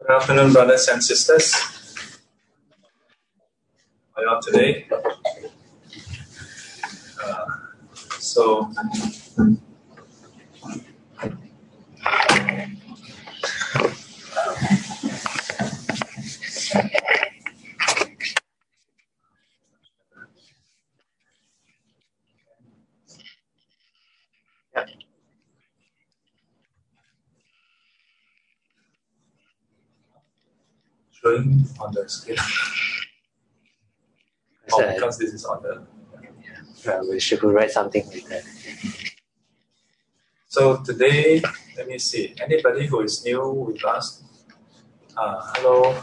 Good afternoon, brothers and sisters. How are today? Uh, so, on the screen. Oh, because this is on the. uh, we should write something like that. So today, let me see. Anybody who is new with us? Uh, hello.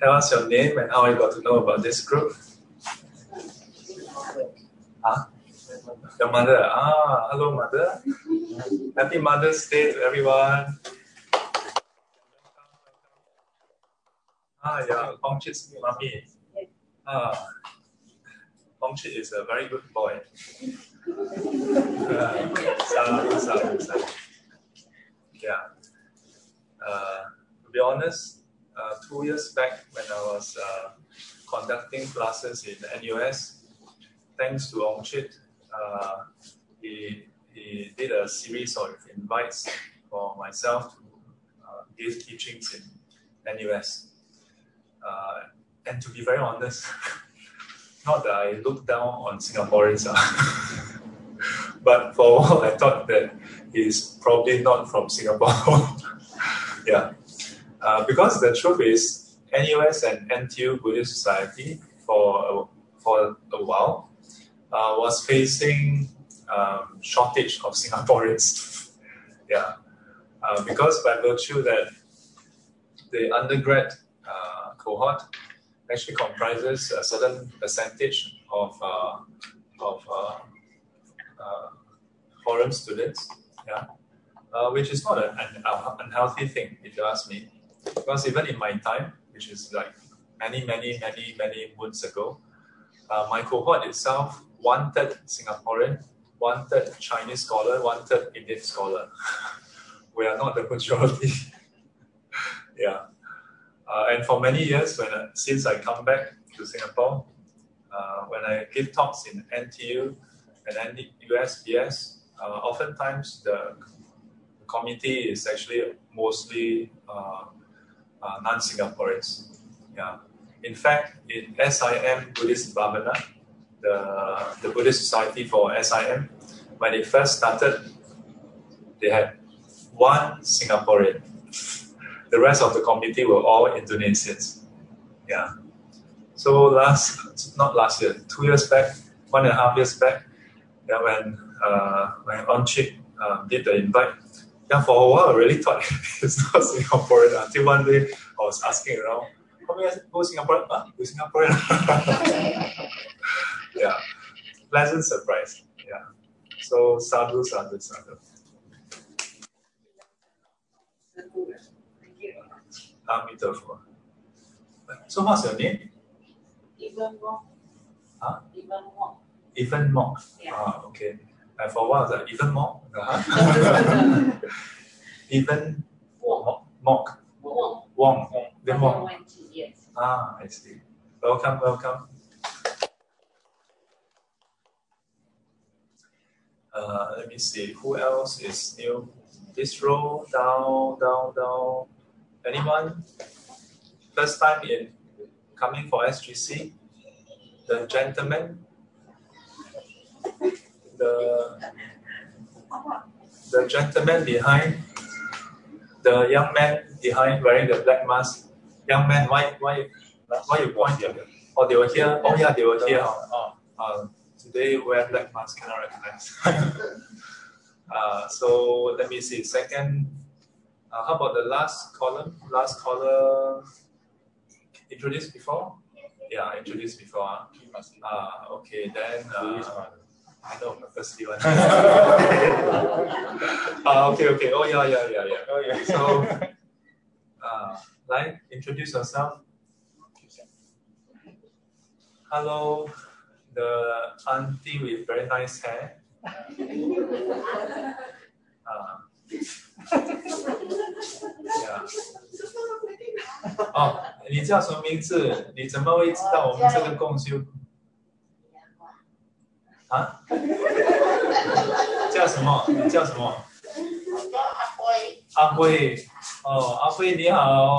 Tell us your name and how you got to know about this group. Ah, your mother. Ah, hello, mother. Happy Mother's Day to everyone. Ah, yeah, Hong Chit's mommy. Ah, Hong Chit is a very good boy. Uh, sorry, sorry. Yeah. Uh, to be honest, uh, two years back when I was uh, conducting classes in NUS, thanks to Ong Chit, uh, he, he did a series of invites for myself to uh, give teachings in NUS. Uh, and to be very honest, not that I look down on Singaporeans, ah. but for a while I thought that he's probably not from Singapore. yeah, uh, because the truth is, NUS and NTU Buddhist Society for a, for a while uh, was facing um, shortage of Singaporeans. yeah, uh, because by virtue that the undergrad cohort actually comprises a certain percentage of uh, of uh, uh, foreign students, yeah, uh, which is not an, an uh, unhealthy thing, if you ask me. Because even in my time, which is like many, many, many, many moons ago, uh, my cohort itself, one third Singaporean, one third Chinese scholar, one third Indian scholar. we are not the majority. yeah. Uh, and for many years, when I, since I come back to Singapore, uh, when I give talks in NTU and USPS, uh, oftentimes the committee is actually mostly uh, uh, non-Singaporeans. Yeah. In fact, in SIM Buddhist Bhavana, the, the Buddhist Society for SIM, when it first started, they had one Singaporean. The rest of the committee were all Indonesians. Yeah. So last, not last year, two years back, one and a half years back, yeah, when uh, when Onchik uh, did the invite, yeah, for a while I really thought it's not Singaporean until one day I was asking around, how many go Singaporean? Huh? Go Singaporean? yeah, pleasant surprise. Yeah. So sadhu, sadhu, sadhu. Amitabha. So what's your name? Even more. Huh? Even more. Even more. Yeah. Ah, okay. And for what? Uh, even more? Uh-huh. even Wong. Wong. Wong. More. Yes. Ah, I see. Welcome, welcome. Uh, let me see. Who else is new? This row, down, down, down. Anyone? First time in coming for SGC? The gentleman? The the gentleman behind, the young man behind wearing the black mask. Young man, why why why you point here? Oh, they were here. Oh yeah, they were here. Oh, uh, today wear black mask, cannot recognize. uh, so let me see. Second, uh, how about the last column? Last column introduced before? Yeah, introduced before. ah. Ah, okay, then uh, I know the first one. Ah, okay, okay. Oh yeah, yeah, yeah, yeah. Oh yeah. So, uh, like, introduce yourself. Hello, the auntie with very nice hair. 哦，你叫什么名字？你怎么会知道我们这个共修啊？叫什么？你叫什么？我叫阿辉，阿辉。哦，阿辉你好，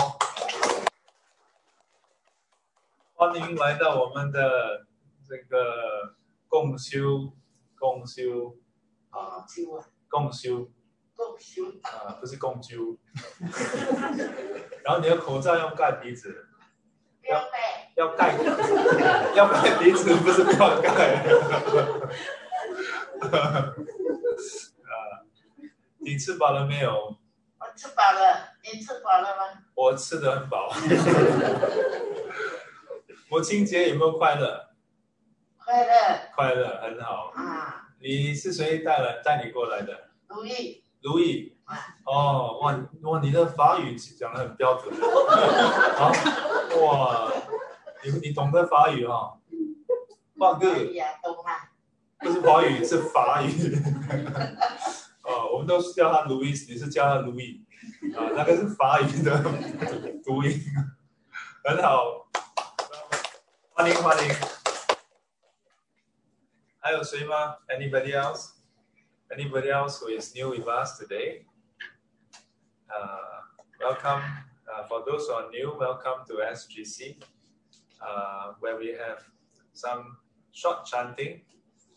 欢迎来到我们的这个共修共修啊共修，啊，不是共修。然后你的口罩要盖鼻子，不要背，要盖 要盖鼻子，不是不要盖。啊，你吃饱了没有？我吃饱了，你吃饱了吗？我吃的很饱。母亲节有没有快乐？快乐快乐，很好。啊，你是谁带来带你过来的？如意如意。啊，哦，哇哇，你的法语讲的很标准。啊，哇，你你懂得法语哈、哇哥，可以啊，懂吗？不是华语，是法语。哦，我们都是叫他 Louis，你是叫他 Louis 啊，那个是法语的 读音，很好，欢迎欢迎。还有谁吗？Anybody else? Anybody else who is new with us today? Uh, welcome. Uh, for those who are new, welcome to SGC, uh, where we have some short chanting,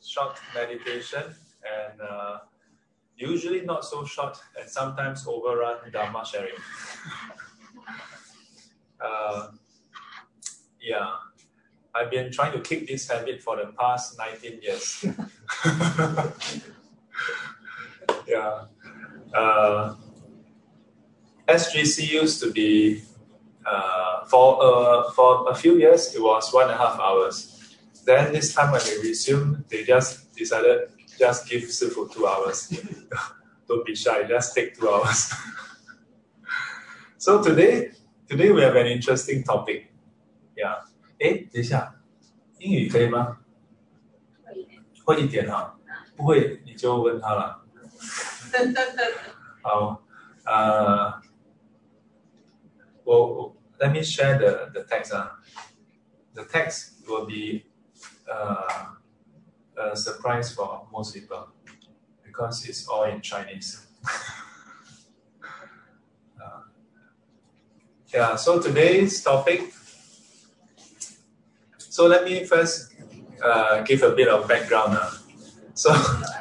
short meditation, and uh, usually not so short and sometimes overrun Dharma sharing. uh, yeah, I've been trying to kick this habit for the past 19 years. yeah. Uh, SGC used to be uh, for uh, for a few years it was one and a half hours. Then this time when they resumed, they just decided just give Sifu two hours. Don't be shy, just take two hours. so today, today we have an interesting topic. Yeah. 诶，等一下，英语可以吗？会一点哈，不会你就问他了。 um, well, let me share the, the text. Uh. The text will be uh, a surprise for most people because it's all in Chinese. uh, yeah, so today's topic. So let me first uh, give a bit of background. Uh. So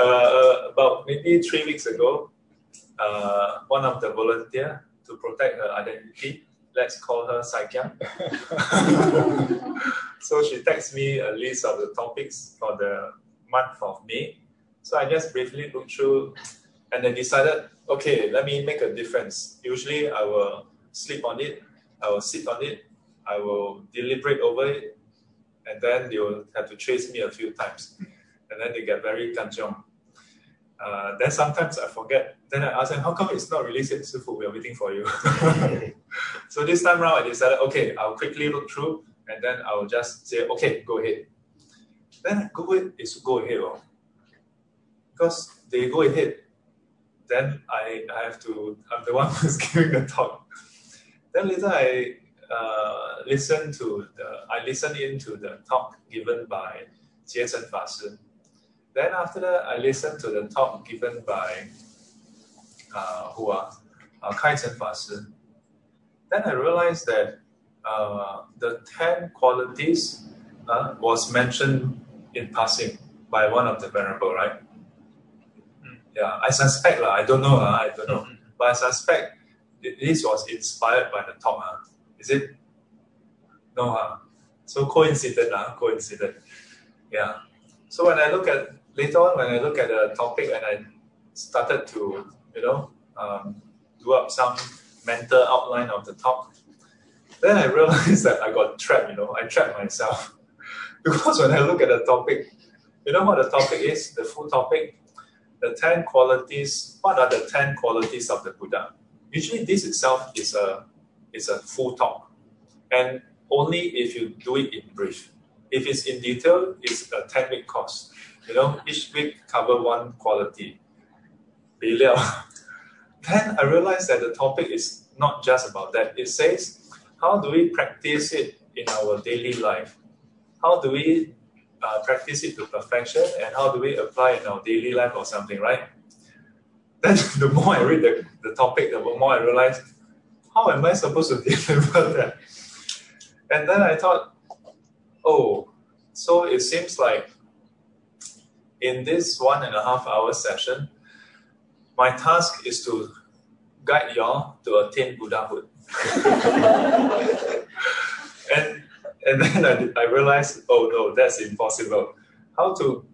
uh, about maybe three weeks ago, uh, one of the volunteer to protect her identity, let's call her Saikyang. so she texts me a list of the topics for the month of May. So I just briefly looked through and then decided, okay, let me make a difference. Usually I will sleep on it, I will sit on it, I will deliberate over it, and then they will have to chase me a few times. And then they get very kanchong. Uh, then sometimes I forget. Then I ask them, how come it's not released yet, Sifu? We're waiting for you. so this time round, I decided, okay, I'll quickly look through and then I'll just say, okay, go ahead. Then go ahead is go ahead. Oh. Because they go ahead, then I, I have to, I'm the one who's giving the talk. Then later I uh, listen to the, I listen into the talk given by Jie Chen Fa Shi. Then after that, I listened to the talk given by uh, who are uh, Kai Chen Fa Then I realized that uh, the 10 qualities uh, was mentioned in passing by one of the venerable, right? Yeah, I suspect, lah. I don't know. I don't know. But I suspect this was inspired by the talk. Is it? No, uh. So coincident, uh, coincident. Yeah. So when I look at later on, when I look at the topic and I started to, you know, um, do up some mental outline of the talk, then I realized that I got trapped, you know, I trapped myself. because when I look at the topic, you know what the topic is, the full topic? The 10 qualities, what are the 10 qualities of the Buddha? Usually this itself is a, is a full talk. And only if you do it in brief. If it's in detail, it's a 10 week course. You know, each week cover one quality. then I realized that the topic is not just about that. It says, how do we practice it in our daily life? How do we uh, practice it to perfection and how do we apply it in our daily life or something, right? Then the more I read the, the topic, the more I realize, how am I supposed to deliver that? And then I thought, oh, so it seems like in this one and a half hour session, my task is to guide y'all to attain Buddhahood. and and then I, I realized, oh no, that's impossible. How to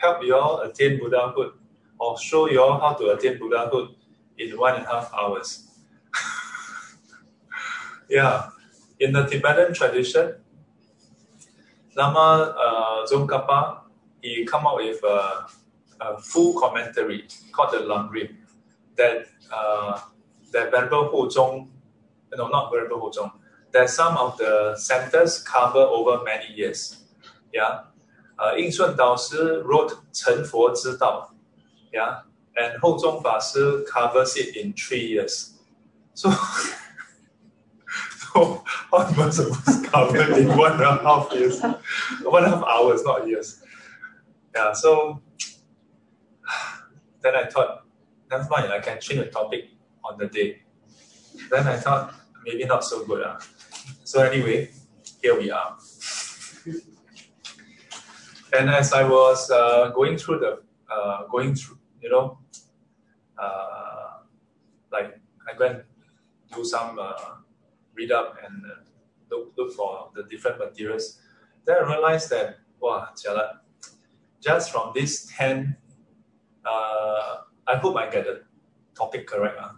help y'all attain Buddhahood or show y'all how to attain Buddhahood in one and a half hours. yeah, in the Tibetan tradition, Lama uh, Tsongkhapa, he come up with a, a full commentary called the Lam Rim that uh, that Venerable Hu Zhong, no, not Venerable Hu Zhong, that some of the centers cover over many years. Yeah. Uh, Yin Shun Dao Shi wrote Cheng Fo Zhi Dao. Yeah. And Hou Zhong Fa Shi covers it in three years. So, so much of this was covered in one and a half years, one and a half hours, not years. Yeah, so then I thought, never mind, I can change the topic on the day. Then I thought, maybe not so good. Uh. So anyway, here we are. And as I was uh, going through the uh, going through you know, uh, like I went do some uh, read up and uh, look, look for the different materials. Then I realized that, wow, jialat, just from these 10, uh, I hope I get the topic correct, uh,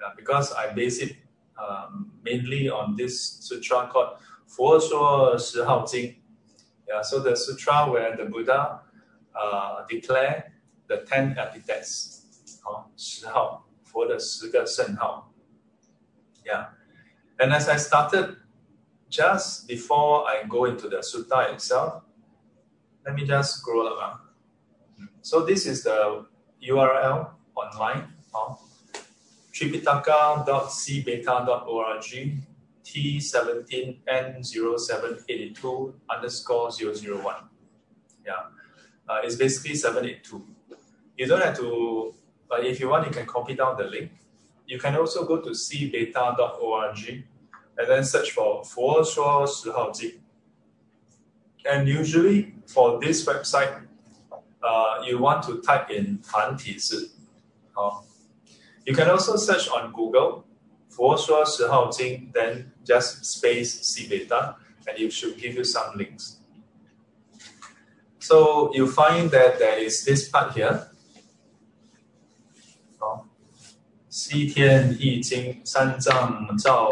yeah, because I base it um, mainly on this sutra called Fo Shuo Shi Hao Jing. Yeah, so the sutra where the Buddha uh, declared the 10 epithets, uh, Shi Hao, for the Yeah. And as I started, just before I go into the sutta itself, let me just scroll up. Uh. So this is the URL online. Uh, tripitaka.cbeta.org T17N0782 underscore 001. Yeah, uh, it's basically 782 you don't have to, but if you want, you can copy down the link. You can also go to cbeta.org and then search for 佛说十号经. And usually for this website, uh, you want to type in 繁体字. Uh, you can also search on Google 佛说十号经, then just space cbeta, and it should give you some links. So you find that there is this part here 西天易经三藏赵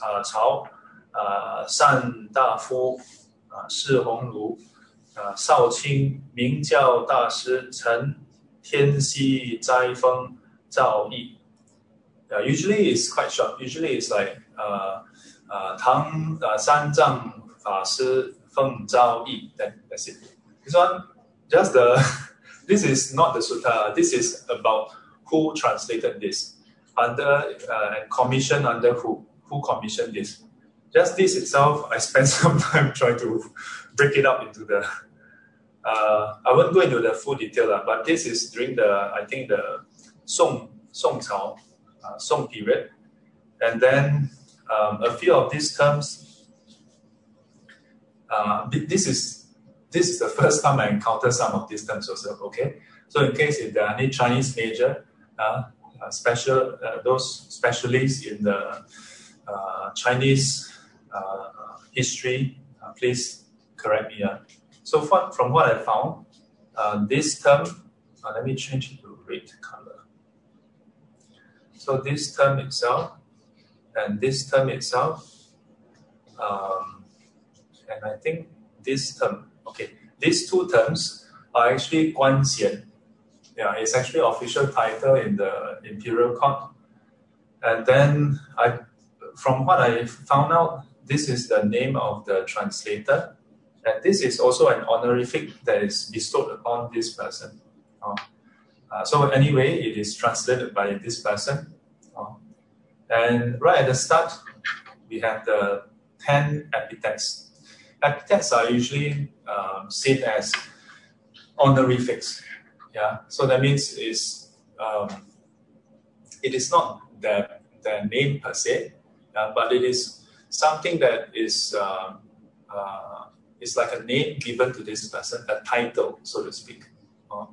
啊朝啊单大夫 啊释鸿儒啊少卿明教大师陈天锡斋峰赵毅。Uh, usually it's quite short. Usually it's like 呃，呃唐，呃三藏法师奉赵懿，that that's it. This one, just the, this is not the sutta. This is about who translated this under uh, commission under who who commissioned this just this itself i spent some time trying to break it up into the uh, i won't go into the full detail uh, but this is during the i think the song song Cao, uh, song period and then um, a few of these terms uh, this is this is the first time I encounter some of these terms also. Okay, so in case if there are any Chinese major uh, uh, special uh, those specialists in the uh, Chinese Uh, history, uh, please correct me. So far, from what I found, uh, this term, let me change it to red color. So this term itself and this term itself, um, and I think this term, okay, these two terms are actually 关键 yeah, it's actually official title in the imperial court. And then I, from what I found out, this is the name of the translator, and this is also an honorific that is bestowed upon this person. Uh, Uh, so anyway, it is translated by this person. Uh, and right at the start, we have the 10 epithets. Epithets are usually um, seen as honorifics. Yeah, so that means is um, it is not their, their name per se, uh, but it is something that is uh, uh, is like a name given to this person, a title, so to speak. Uh,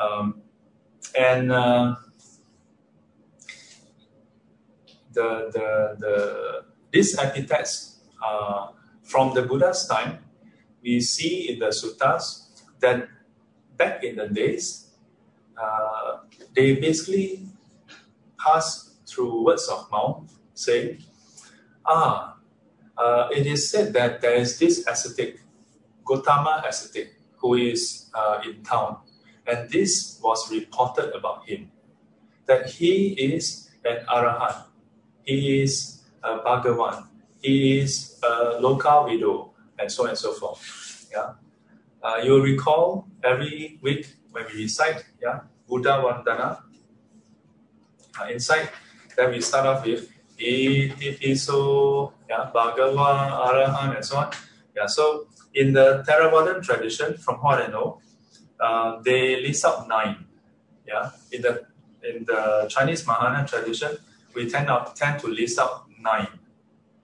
um, and uh, the, the, the, these epithets uh, from the Buddha's time, we see in the suttas that back in the days, uh, they basically passed through words of mouth saying, ah, uh, it is said that there is this ascetic, Gotama ascetic, who is uh, in town. And this was reported about him, that he is an arahant, he is a bhagavan, he is a Lokavidu, and so on and so forth. Yeah, uh, you'll recall every week when we recite, yeah, Buddha Vandana. Uh, inside, then we start off with Itipiso, yeah, Bhagavan, Arahant, and so on. Yeah, so in the Theravadan tradition, from what I know, uh, they list out nine. Yeah, in the in the Chinese Mahayana tradition, we tend not tend to list out nine.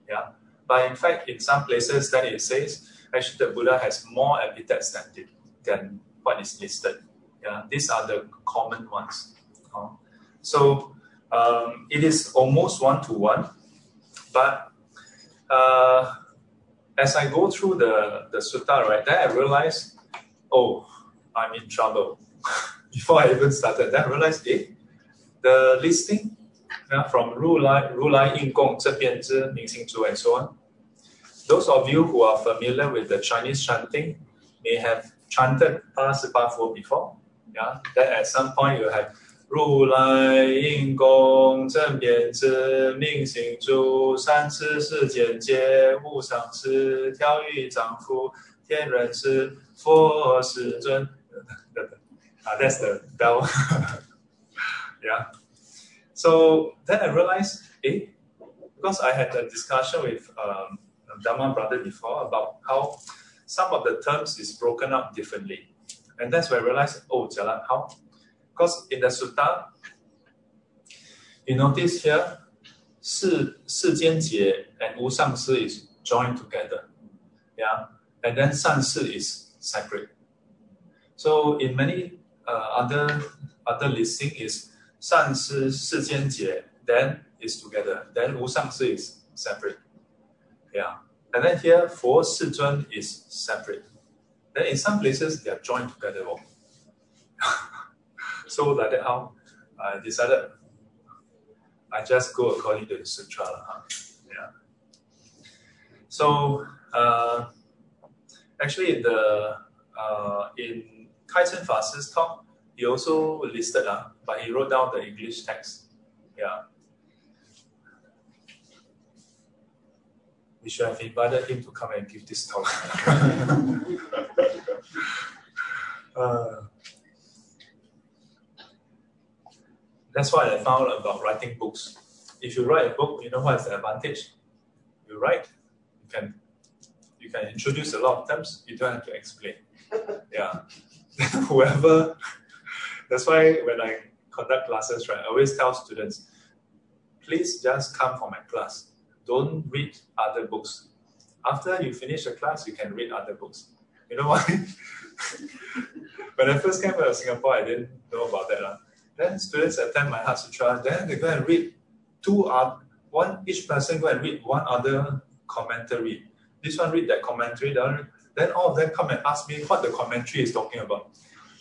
Yeah, but in fact, in some places, that it says actually the Buddha has more epithets than than what is listed. Yeah, these are the common ones. Uh, so um, it is almost one to one, but uh, as I go through the the sutta, right, then I realize, oh, I'm in trouble. Before I even started, then I realized, eh, the listing yeah, from Ru Lai, Ru Lai Yin Gong, Zhen Ming Xing Zhu, and so on. Those of you who are familiar with the Chinese chanting may have chanted Pa Si Pa Fu before. Yeah, that at some point you have 如来应供正遍知命行诸三次世间皆无上师调御丈夫天人师佛世尊。Uh, that's the bell. yeah. So then I realized, eh, because I had a discussion with um, Dhamma brother before about how some of the terms is broken up differently. And that's where I realized, oh, Jalan, how? Because in the sutta, you notice here, 世世间解 and 无上师 is joined together. Yeah. And then 善事 is separate. So in many uh, other other listing is 善师世间解 then is together. Then 无上师 is separate. Yeah. And then here 佛世尊 is separate. Then in some places they are joined together. so like that how I decided I just go according to the sutra. Huh? Yeah. So uh, actually the uh, in Kai Chen talk, he also listed, uh, but he wrote down the English text. Yeah. We should have invited him to come and give this talk. uh, that's what I found about writing books. If you write a book, you know what is the advantage? You write, you can you can introduce a lot of terms, you don't have to explain. Yeah. Whoever that's why when I conduct classes, right, I always tell students, please just come for my class. Don't read other books. After you finish the class, you can read other books. You know why? when I first came to Singapore, I didn't know about that. Uh. Then students attend my Heart Sutra, then they go and read two uh, one each person go and read one other commentary. This one read that commentary, then all of them come and ask me what the commentary is talking about.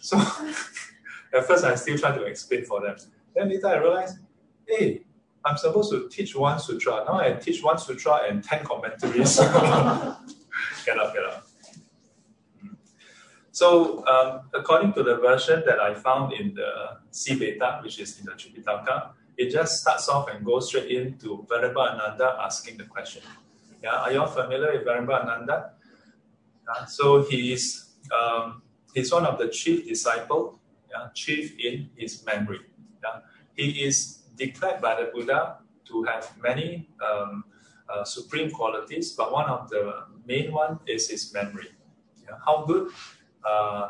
So at first I still try to explain for them. Then later I realized, hey, I'm supposed to teach one sutra. Now I teach one sutra and 10 commentaries. get up, get up. So um, according to the version that I found in the CBETA, which is in the Tripitaka, it just starts off and goes straight into Venerable Ananda asking the question. Yeah, are you all familiar with Venerable Ananda? Uh, so he is um, he's one of the chief disciple yeah, chief in his memory. Yeah. He is declared by the Buddha to have many um, uh, supreme qualities, but one of the main one is his memory. Yeah. How good? Uh,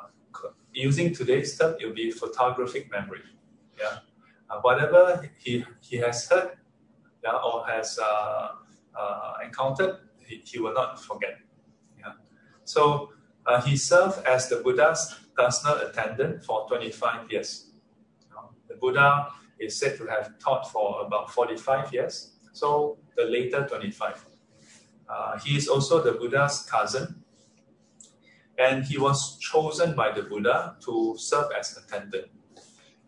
using today's term, it will be photographic memory. Yeah. Uh, whatever he, he has heard yeah, or has uh, uh, encountered, he, he will not forget. Yeah. So uh, he served as the Buddha's personal attendant for 25 years. the Buddha is said to have taught for about 45 years, so the later 25. Uh, he is also the Buddha's cousin, and he was chosen by the Buddha to serve as attendant.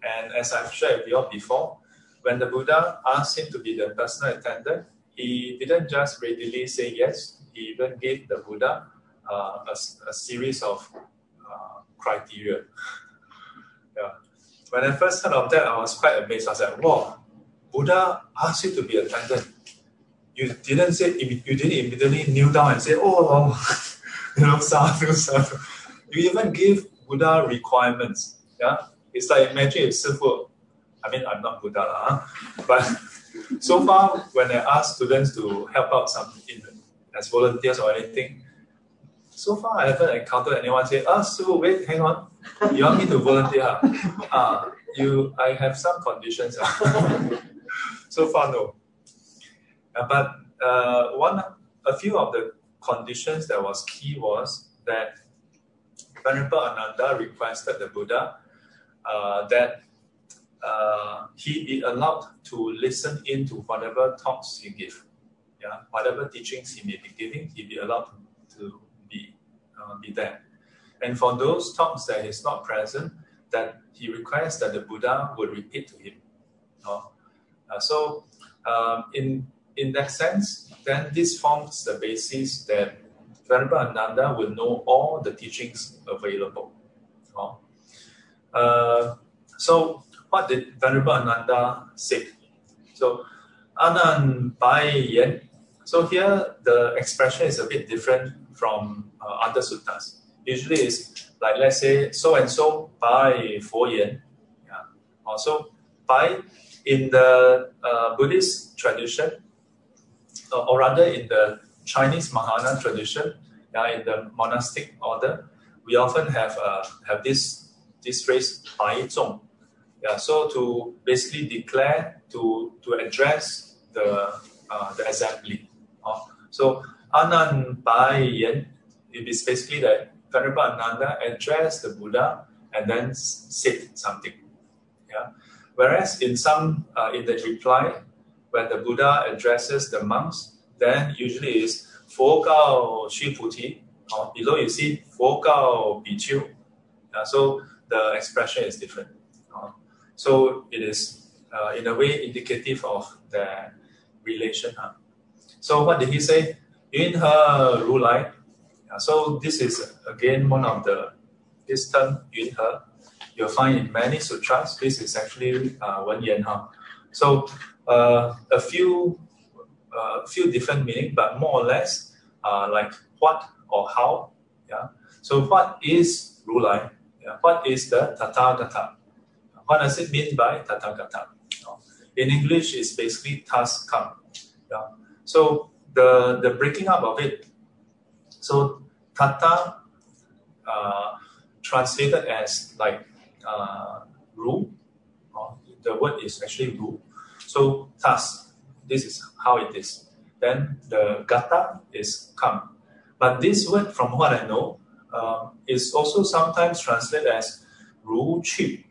And as I've shared with you all before, when the Buddha asked him to be the personal attendant, he didn't just readily say yes, he even gave the Buddha uh, a, a, series of uh, criteria. yeah. When I first heard of that, I was quite amazed. I was like, wow, Buddha asked you to be attendant. You didn't say, you didn't immediately kneel down and say, oh, you know, sadhu, sadhu. You even give Buddha requirements. Yeah. It's like imagine if Sifu, I mean, I'm not Buddha, huh? but so far, when I ask students to help out some in, as volunteers or anything, so far I haven't encountered anyone say, ah, so wait, hang on, you want me to volunteer? Ah, you, I have some conditions. so far, no. Uh, but uh, one, a few of the conditions that was key was that Venerable Ananda requested the Buddha uh, that uh, he be allowed to listen into whatever talks he give. Yeah, whatever teachings he may be giving, he be allowed to be uh, be there. And for those talks that he's not present, that he requests that the Buddha would repeat to him. Uh, so um, in in that sense, then this forms the basis that Venerable Ananda will know all the teachings available. Uh, so what did Venerable Ananda say? So Anan Yan. So here the expression is a bit different from uh, other suttas. Usually it's like let's say so and so by Fo Yen. Also by in the uh, Buddhist tradition, or rather in the Chinese Mahayana tradition, yeah, in the monastic order, we often have uh, have this this phrase Bai Zhong. Yeah, so to basically declare to to address the uh, the assembly. Uh, so Anan Bai Yan, it is basically that Venerable Ananda addressed the Buddha and then said something. Yeah. Whereas in some uh, in the reply, when the Buddha addresses the monks, then usually is 佛告须菩提. Uh, below you see 佛告比丘. Uh, so the expression is different. Uh, so it is uh, in a way indicative of the relation. Huh? So what did he say? In her Rulai. Uh, so this is again one of the this term Yun He. You'll find in many sutras. This is actually uh, Wen Yan. Huh? So uh, a few uh, few different meaning, but more or less uh, like what or how. Yeah. So what is Rulai? Yeah. What is the Tathagata? What does it mean by Tathagata? In English, it's basically task come. Yeah. So the the breaking up of it. So Tata uh, translated as like uh, Ru. Uh, the word is actually Ru. So thus, this is how it is. Then the gata is come. But this word, from what I know, uh, is also sometimes translated as ru chi.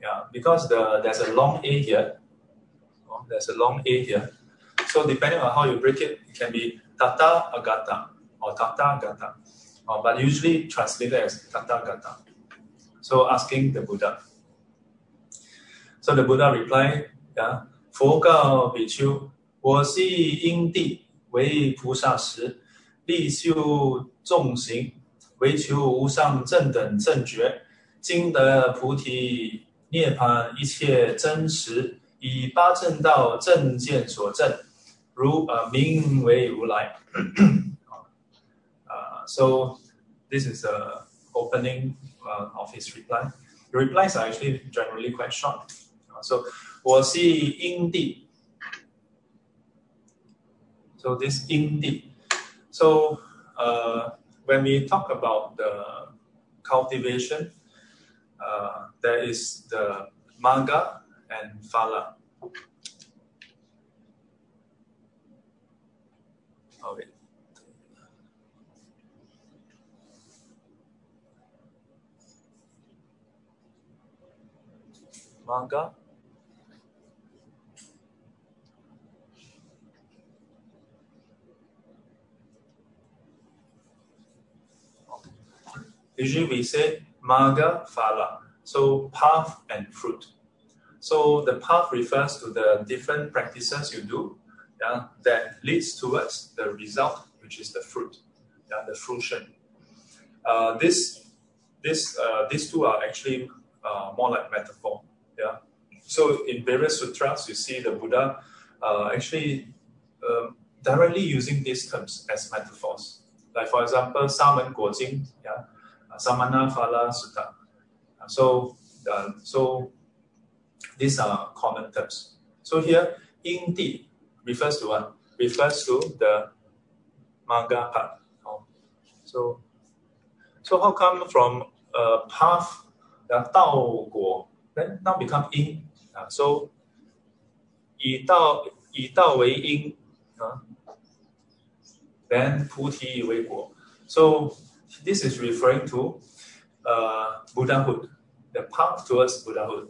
Yeah, because the there's a long a here. Oh, there's a long a here. So depending on how you break it, it can be tata agata or tata gata. Uh, but usually translated as tata gata. So asking the Buddha. So the Buddha replied, yeah, 佛告比丘：“我系因地为菩萨时，力修众行，为求无上正等正觉，今得菩提涅槃一切真实，以八正道正见所证，如呃名为如来。uh, so this is the opening uh, of his reply. the replies are actually generally quite short. So so this 英帝。So uh, when we talk about the cultivation, uh, there is the magga and phala. Oh, okay. Magga Usually we say magga phala, so path and fruit. So the path refers to the different practices you do yeah, that leads towards the result, which is the fruit, yeah, the fruition. Uh, this, this, uh, these two are actually uh, more like metaphor. Yeah. So in various sutras, you see the Buddha uh, actually um, directly using these terms as metaphors. Like for example, Saman Guo Jing, yeah, samana phala sutta. So, uh, so these are common terms. So here, indi refers to what? Refers to the magga path. So, so how come from a path, uh, Guo, then now become in? Uh, so, Yi Dao, Yi Wei In, uh, then Puti Wei Guo. So, this is referring to uh, Buddhahood, the path towards Buddhahood.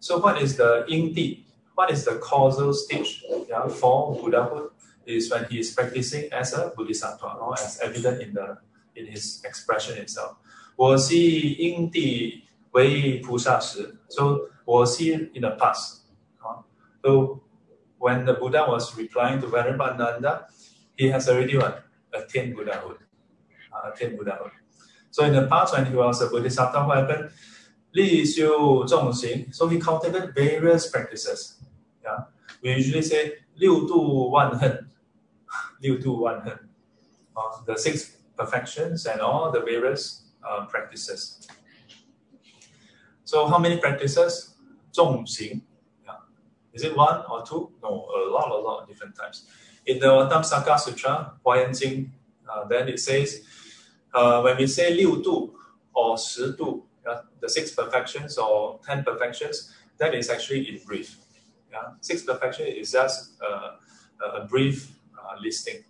So what is the indi? What is the causal stage yeah, for Buddhahood? Is when he is practicing as a Bodhisattva, or as evident in the in his expression itself. 我是因地为菩萨时, so 我是 in the past. Uh, so when the Buddha was replying to Venerable he has already what? attained Buddhahood uh, attain So in the past, when he was a Bodhisattva, Zhong Xing. So he cultivated various practices. Yeah, we usually say Liu Du Wan Hen, Liu Du Wan Hen, uh, the six perfections and all the various uh, practices. So how many practices? Zhong Xing. Yeah. Is it one or two? No, a lot, a lot of different types. In the Avatamsaka Sutra, Huayan then it says uh, when we say liu du or shi du, the six perfections or ten perfections, that is actually in brief. Yeah? Six perfection is just uh, a brief uh, listing.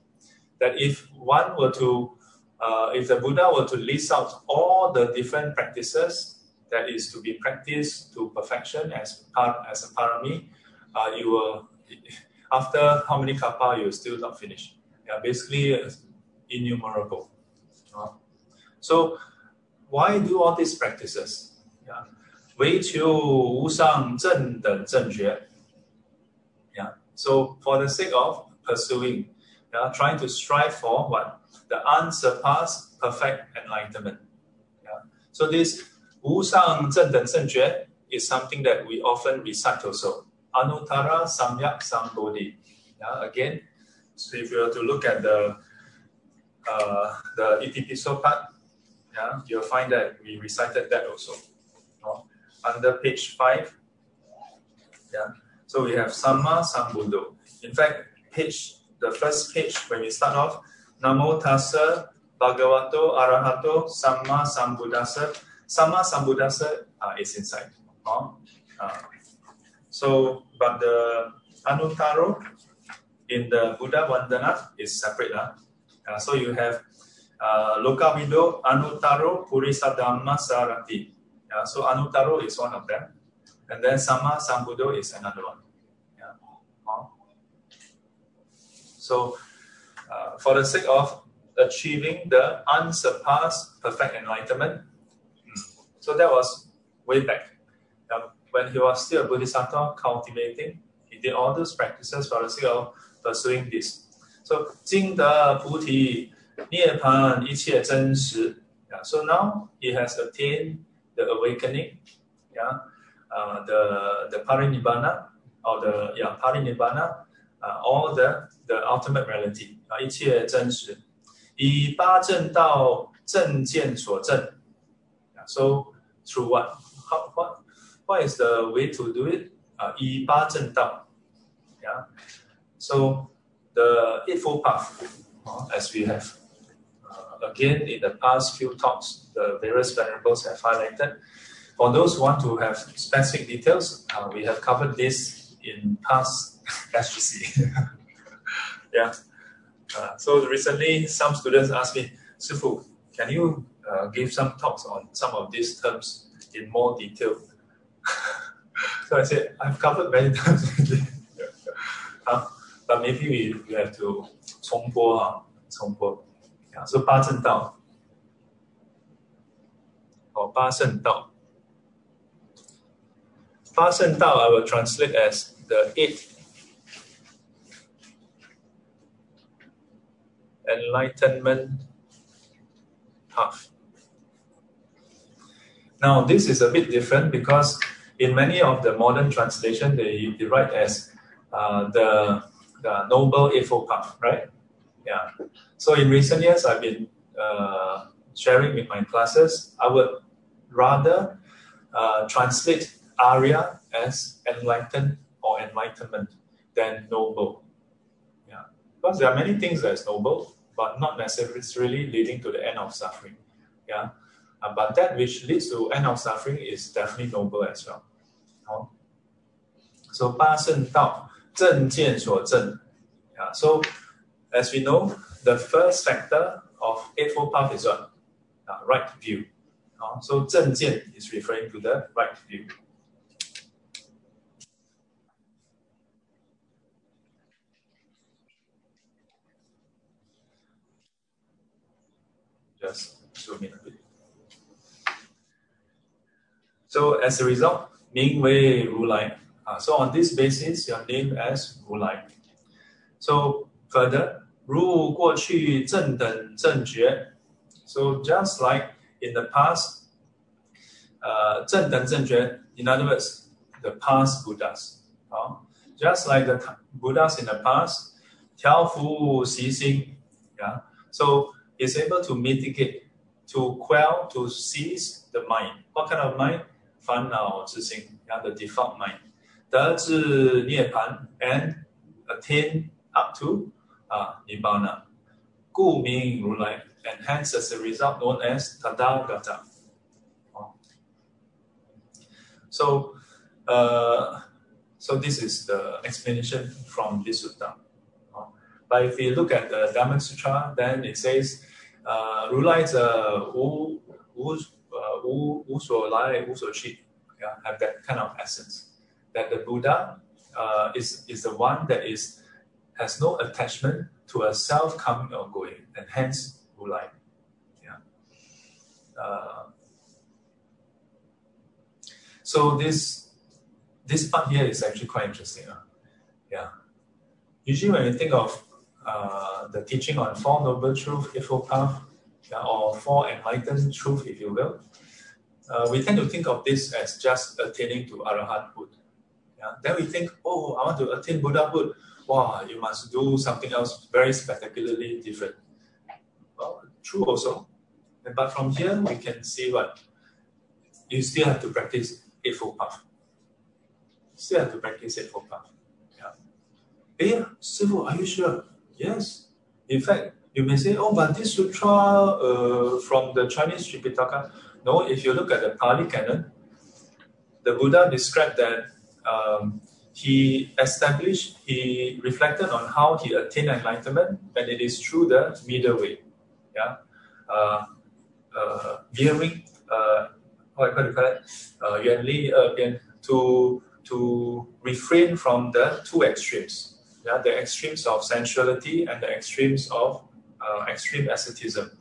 That if one were to, uh, if the Buddha were to list out all the different practices that is to be practiced to perfection as part as a parami, uh, you will after how many kappa you still not finish. Yeah, basically uh, innumerable. So why do all these practices? Yeah. 唯求无上正等正觉. Yeah. So for the sake of pursuing, yeah, trying to strive for what? The unsurpassed perfect enlightenment. Yeah. So this 无上正等正觉 is something that we often recite also. Anuttara Samyak Sambodhi. Yeah, again, so if you were to look at the uh, the Itipiso part, yeah, you'll find that we recited that also. Uh, under page five, yeah. So we have Samma Sambuddho. In fact, page the first page when we start off, Namo Tassa Bhagavato Arahato Samma Sambuddhassa. Samma Sambuddhassa uh, is inside. Uh, so, but the Anuttaro in the Buddha Vandana is separate. Uh. Uh, so you have uh, Lokavidu, Anuttaro, Purisadhamma Sarati. Yeah, so Anuttaro is one of them. And then Samma Sambuddho is another one. Yeah. So uh, for the sake of achieving the unsurpassed perfect enlightenment, hmm, so that was way back. When he was still a Bodhisattva cultivating, he did all those practices for the sake of pursuing this. So 经得菩提涅槃一切真实. Yeah. So now he has attained the awakening, yeah, uh, the the parinibbana or the yeah parinibbana, uh, all the the ultimate reality 啊，一切真实，以八正道正见所证。Yeah. So through what? how, what, what is the way to do it? Uh, 以八正道. Yeah. So the Eightfold Path, uh, as we have uh, again in the past few talks, the various venerables have highlighted. For those who want to have specific details, uh, we have covered this in past SGC. yeah. Uh, so recently, some students asked me, Sifu, can you uh, give some talks on some of these terms in more detail? so I said, I've covered many times already uh, but maybe we, we have to 重播啊，重播。Yeah, so 八正道，哦，八圣道。八圣道 I will translate as the eight enlightenment path. Now, this is a bit different because in many of the modern translation, they, they write as uh, the, the Noble Eightfold Path, right? Yeah. So in recent years, I've been uh, sharing with my classes. I would rather uh, translate Arya as enlightened or enlightenment than noble. Yeah. Because there are many things that is noble, but not necessarily leading to the end of suffering. Yeah. Uh, but that which leads to end of suffering is definitely noble as well. 好，so 八圣道 zhen. Yeah, so as we know, the first factor of Eightfold Path is what? Uh, right view. Uh, so zhen is referring to the right view. Just zoom in a bit. So as a result, Ming Wei Ru Lai Uh, so on this basis, you're named as 如来. So further, 如过去正等正觉. So just like in the past, uh, 正等正觉, in other words, the past Buddhas. Uh, just like the Buddhas in the past, 调伏习心, yeah. So is able to mitigate, to quell, to seize the mind. What kind of mind? 烦恼之心, yeah, the default mind. does and attain up to uh, Gu and hence as a result known as Tathagata. Uh, so, uh, so this is the explanation from this sutta. Uh, but if you look at the Diamond Sutra, then it says, uh, Rulai is a wu, wu, uh, wu, wu, so lai, wu so yeah, have that kind of essence. That the Buddha uh, is is the one that is has no attachment to a self coming or going, and hence Wu. Yeah. Uh, so this this part here is actually quite interesting. Uh. Yeah. Usually when you think of uh, the teaching on Four Noble Truth, Eightfold Path, yeah, or Four Enlightened Truth, if you will, uh, we tend to think of this as just attaining to Arahanthood. Yeah? Then we think, oh, I want to attain Buddhahood. Wow, you must do something else very spectacularly different. Well, true also. But from here, we can see what you still have to practice Eightfold Path. Still have to practice Eightfold Path. Yeah. Eh, Sifu, are you sure? Yes. In fact, you may say, oh, but this sutra uh, from the Chinese Tripitaka, no, if you look at the Pali Canon, the Buddha described that um, he established, he reflected on how he attained enlightenment, and it is through the middle way. Yeah, uh, uh, veering, uh, what do you call it? Uh, uh, to to refrain from the two extremes. Yeah, the extremes of sensuality and the extremes of uh, extreme asceticism.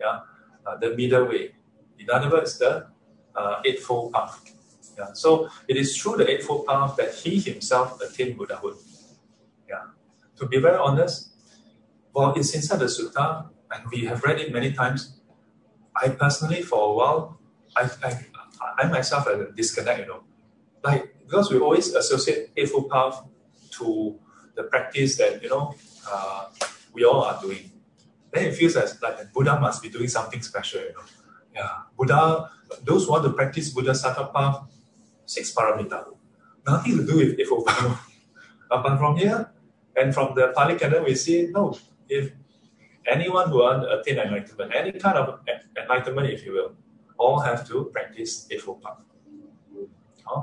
Yeah, uh, the middle way. In other words, the uh, eightfold path. Yeah. So it is through the Eightfold Path that he himself attained Buddhahood. Yeah. To be very honest, well, it's inside the Sutta, and we have read it many times. I personally, for a while, I, I, I myself had a disconnect, you know. Like, because we always associate Eightfold Path to the practice that, you know, uh, we all are doing. Then it feels as like Buddha must be doing something special, you know Yeah, Buddha, those who want to practice Bodhisattva six paramita. Nothing to do with if over. but from here, and from the Pali Canon, we see no, if anyone who wants to uh, attain enlightenment, any kind of enlightenment, if you will, all have to practice Eightfold Path. Huh?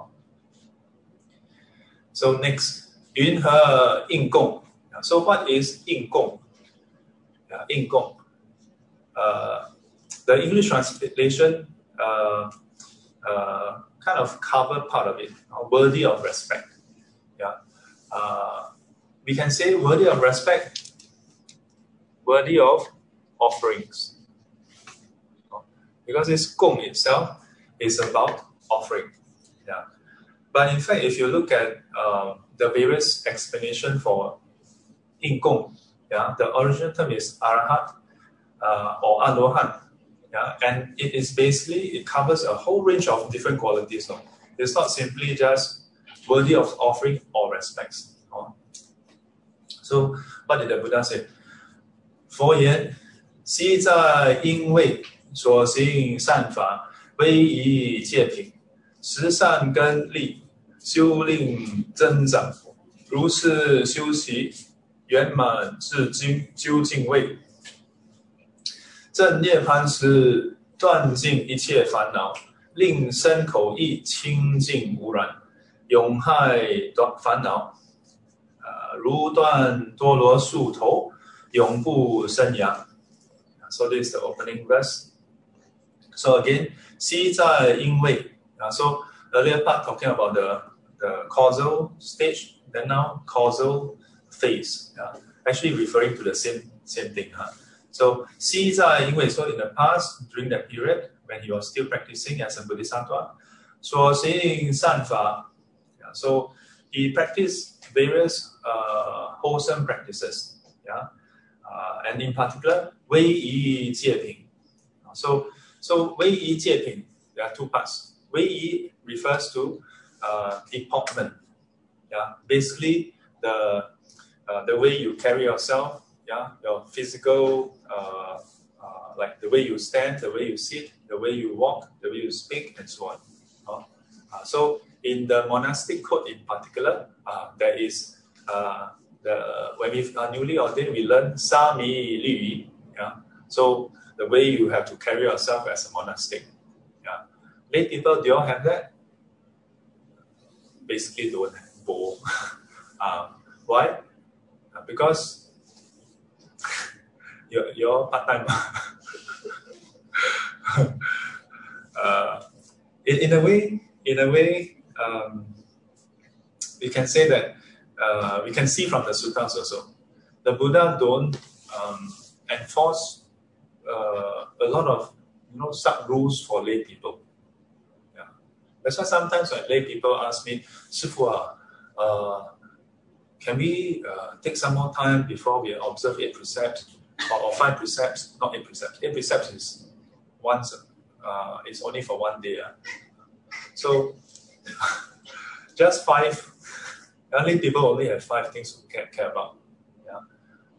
So next, Yun He Ying Gong. So what is Ying Gong? Uh, Ying Gong. Uh, the English translation uh, uh, kind of cover part of it, worthy of respect. Yeah, uh, we can say worthy of respect, worthy of offerings, because this gong itself is about offering. Yeah, but in fact, if you look at um, the various explanation for in gong, yeah, the original term is arahat uh, or alohan. Yeah, and it is basically it covers a whole range of different qualities. No? It's not simply just worthy of offering or respects. Oh. So what did the Buddha say? 佛言：昔在因为所行善法，威仪戒品，十善根利，修令增长，如是修习，圆满至今究竟位。 正涅槃时，断尽一切烦恼，令身口意清净无染，永害断烦恼。呃，如断多罗树头，永不生芽。So this is the opening verse. So again, 西在因为啊，so earlier part talking about the the causal stage, then now causal phase. Yeah, actually referring to the same same thing. Huh? So Caesar Ying so in the past, during that period, when he was still practicing as a bodhisattva, so saying sanfa, yeah, so he practiced various uh, wholesome practices, yeah, uh, and in particular, Wei Yi Jie Ping. So, so Wei Yi Jie Ping, there are two parts. Wei Yi refers to uh, deportment, yeah, basically the uh, the way you carry yourself yeah, your physical, uh, uh, like the way you stand, the way you sit, the way you walk, the way you speak, and so on. Uh, so in the monastic code in particular, uh, there is uh, the when we are newly ordained, we learn Sami Li. Yeah, so the way you have to carry yourself as a monastic. Yeah, lay people, do you all have that? Basically, don't have. um, why? because you're, you're part time. uh, in, in a way, in a way, um, we can say that uh, we can see from the suttas also. The Buddha don't um, enforce uh, a lot of you know sub rules for lay people. Yeah. That's why sometimes when lay people ask me, Sifu, uh, can we uh, take some more time before we observe eight precepts? Or, or five precepts, not eight precepts. Eight precepts is once, uh, it's only for one day. Uh. So just five, only people only have five things to care, care about. Yeah.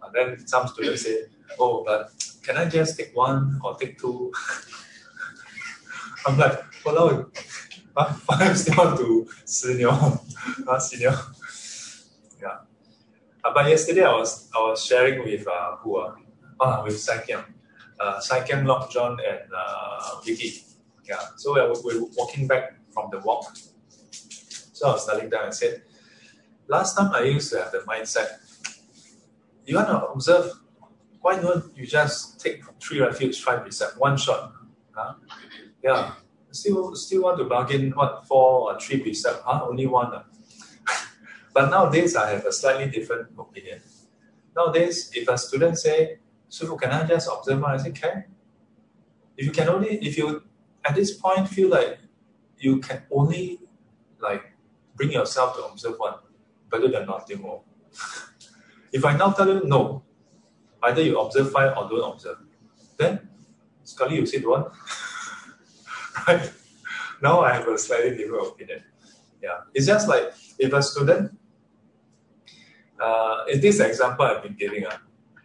And then some students say, oh, but can I just take one or take two? I'm like, well, five still to senior, not senior. Yeah. Uh, but yesterday I was I was sharing with uh, who uh, uh, with Saikyam, uh, Saikyam, Lock John, and uh, Vicky. Yeah, so we were walking back from the walk. So I was telling them, I said, last time I used to have the mindset, you want to observe, why don't you just take three refuge, five percent, one shot? Huh? Yeah, still still want to bargain what four or three percent? Huh? Only one. Uh. but nowadays I have a slightly different opinion. Nowadays, if a student say, so can I just observe one? I say, can. If you can only, if you at this point feel like you can only like bring yourself to observe one, better than nothing more. if I now tell you no, either you observe five or don't observe, then Scully, you said one. right? Now I have a slightly different opinion. Yeah. It's just like if a student, uh, in this example I've been giving, uh,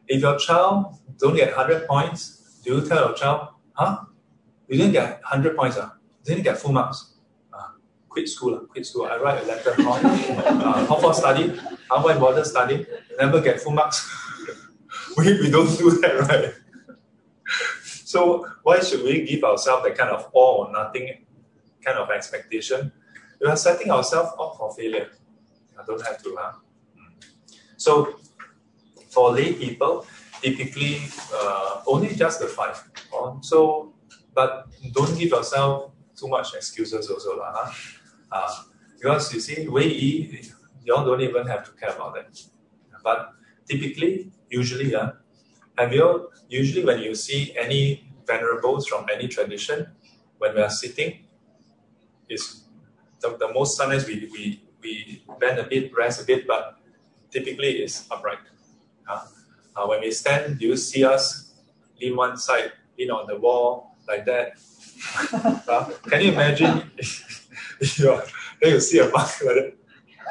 if your child don't get 100 points, do you tell your child, huh? you didn't get 100 points, uh, didn't get full marks. Uh, quit school, uh, quit school. I write a letter, how, uh, how far study, how much bother study, never get full marks. we, we don't do that, right? so why should we give ourselves that kind of all or nothing kind of expectation? We are setting ourselves up for failure. I don't have to, huh? So for lay people, typically uh, only just the five. So, but don't give yourself too much excuses also, lah. Huh? Uh, because you see, Wei Yi, you don't even have to care about that. But typically, usually, uh, have you usually when you see any venerables from any tradition, when we are sitting, is the, the most sometimes we, we we bend a bit, rest a bit, but typically it's upright. Uh, when we stand, do you see us lean one side, lean on the wall like that? can you imagine you then you see a monk like that?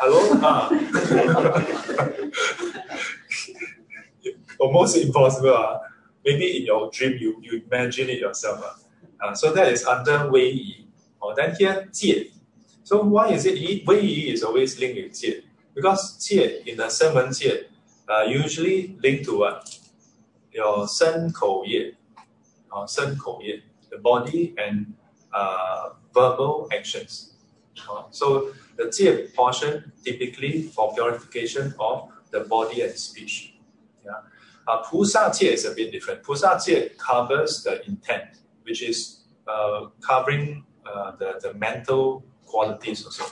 Hello? Ah. Almost impossible. Uh. Maybe in your dream you, you imagine it yourself. Uh. Uh, so that is under Wei Yi. Or then here, Jie. So why is it Yi? Wei Yi is always linked with Jie? Because Jie in the seven Jie uh, usually linked to what? Your Shen Kou Ye. Uh, Shen Kou Ye. The body and uh, verbal actions. Uh, so the Jie portion typically for purification of the body and speech. Yeah. Uh, Pusa Jie is a bit different. Pusa Jie covers the intent, which is uh, covering uh, the, the mental qualities also.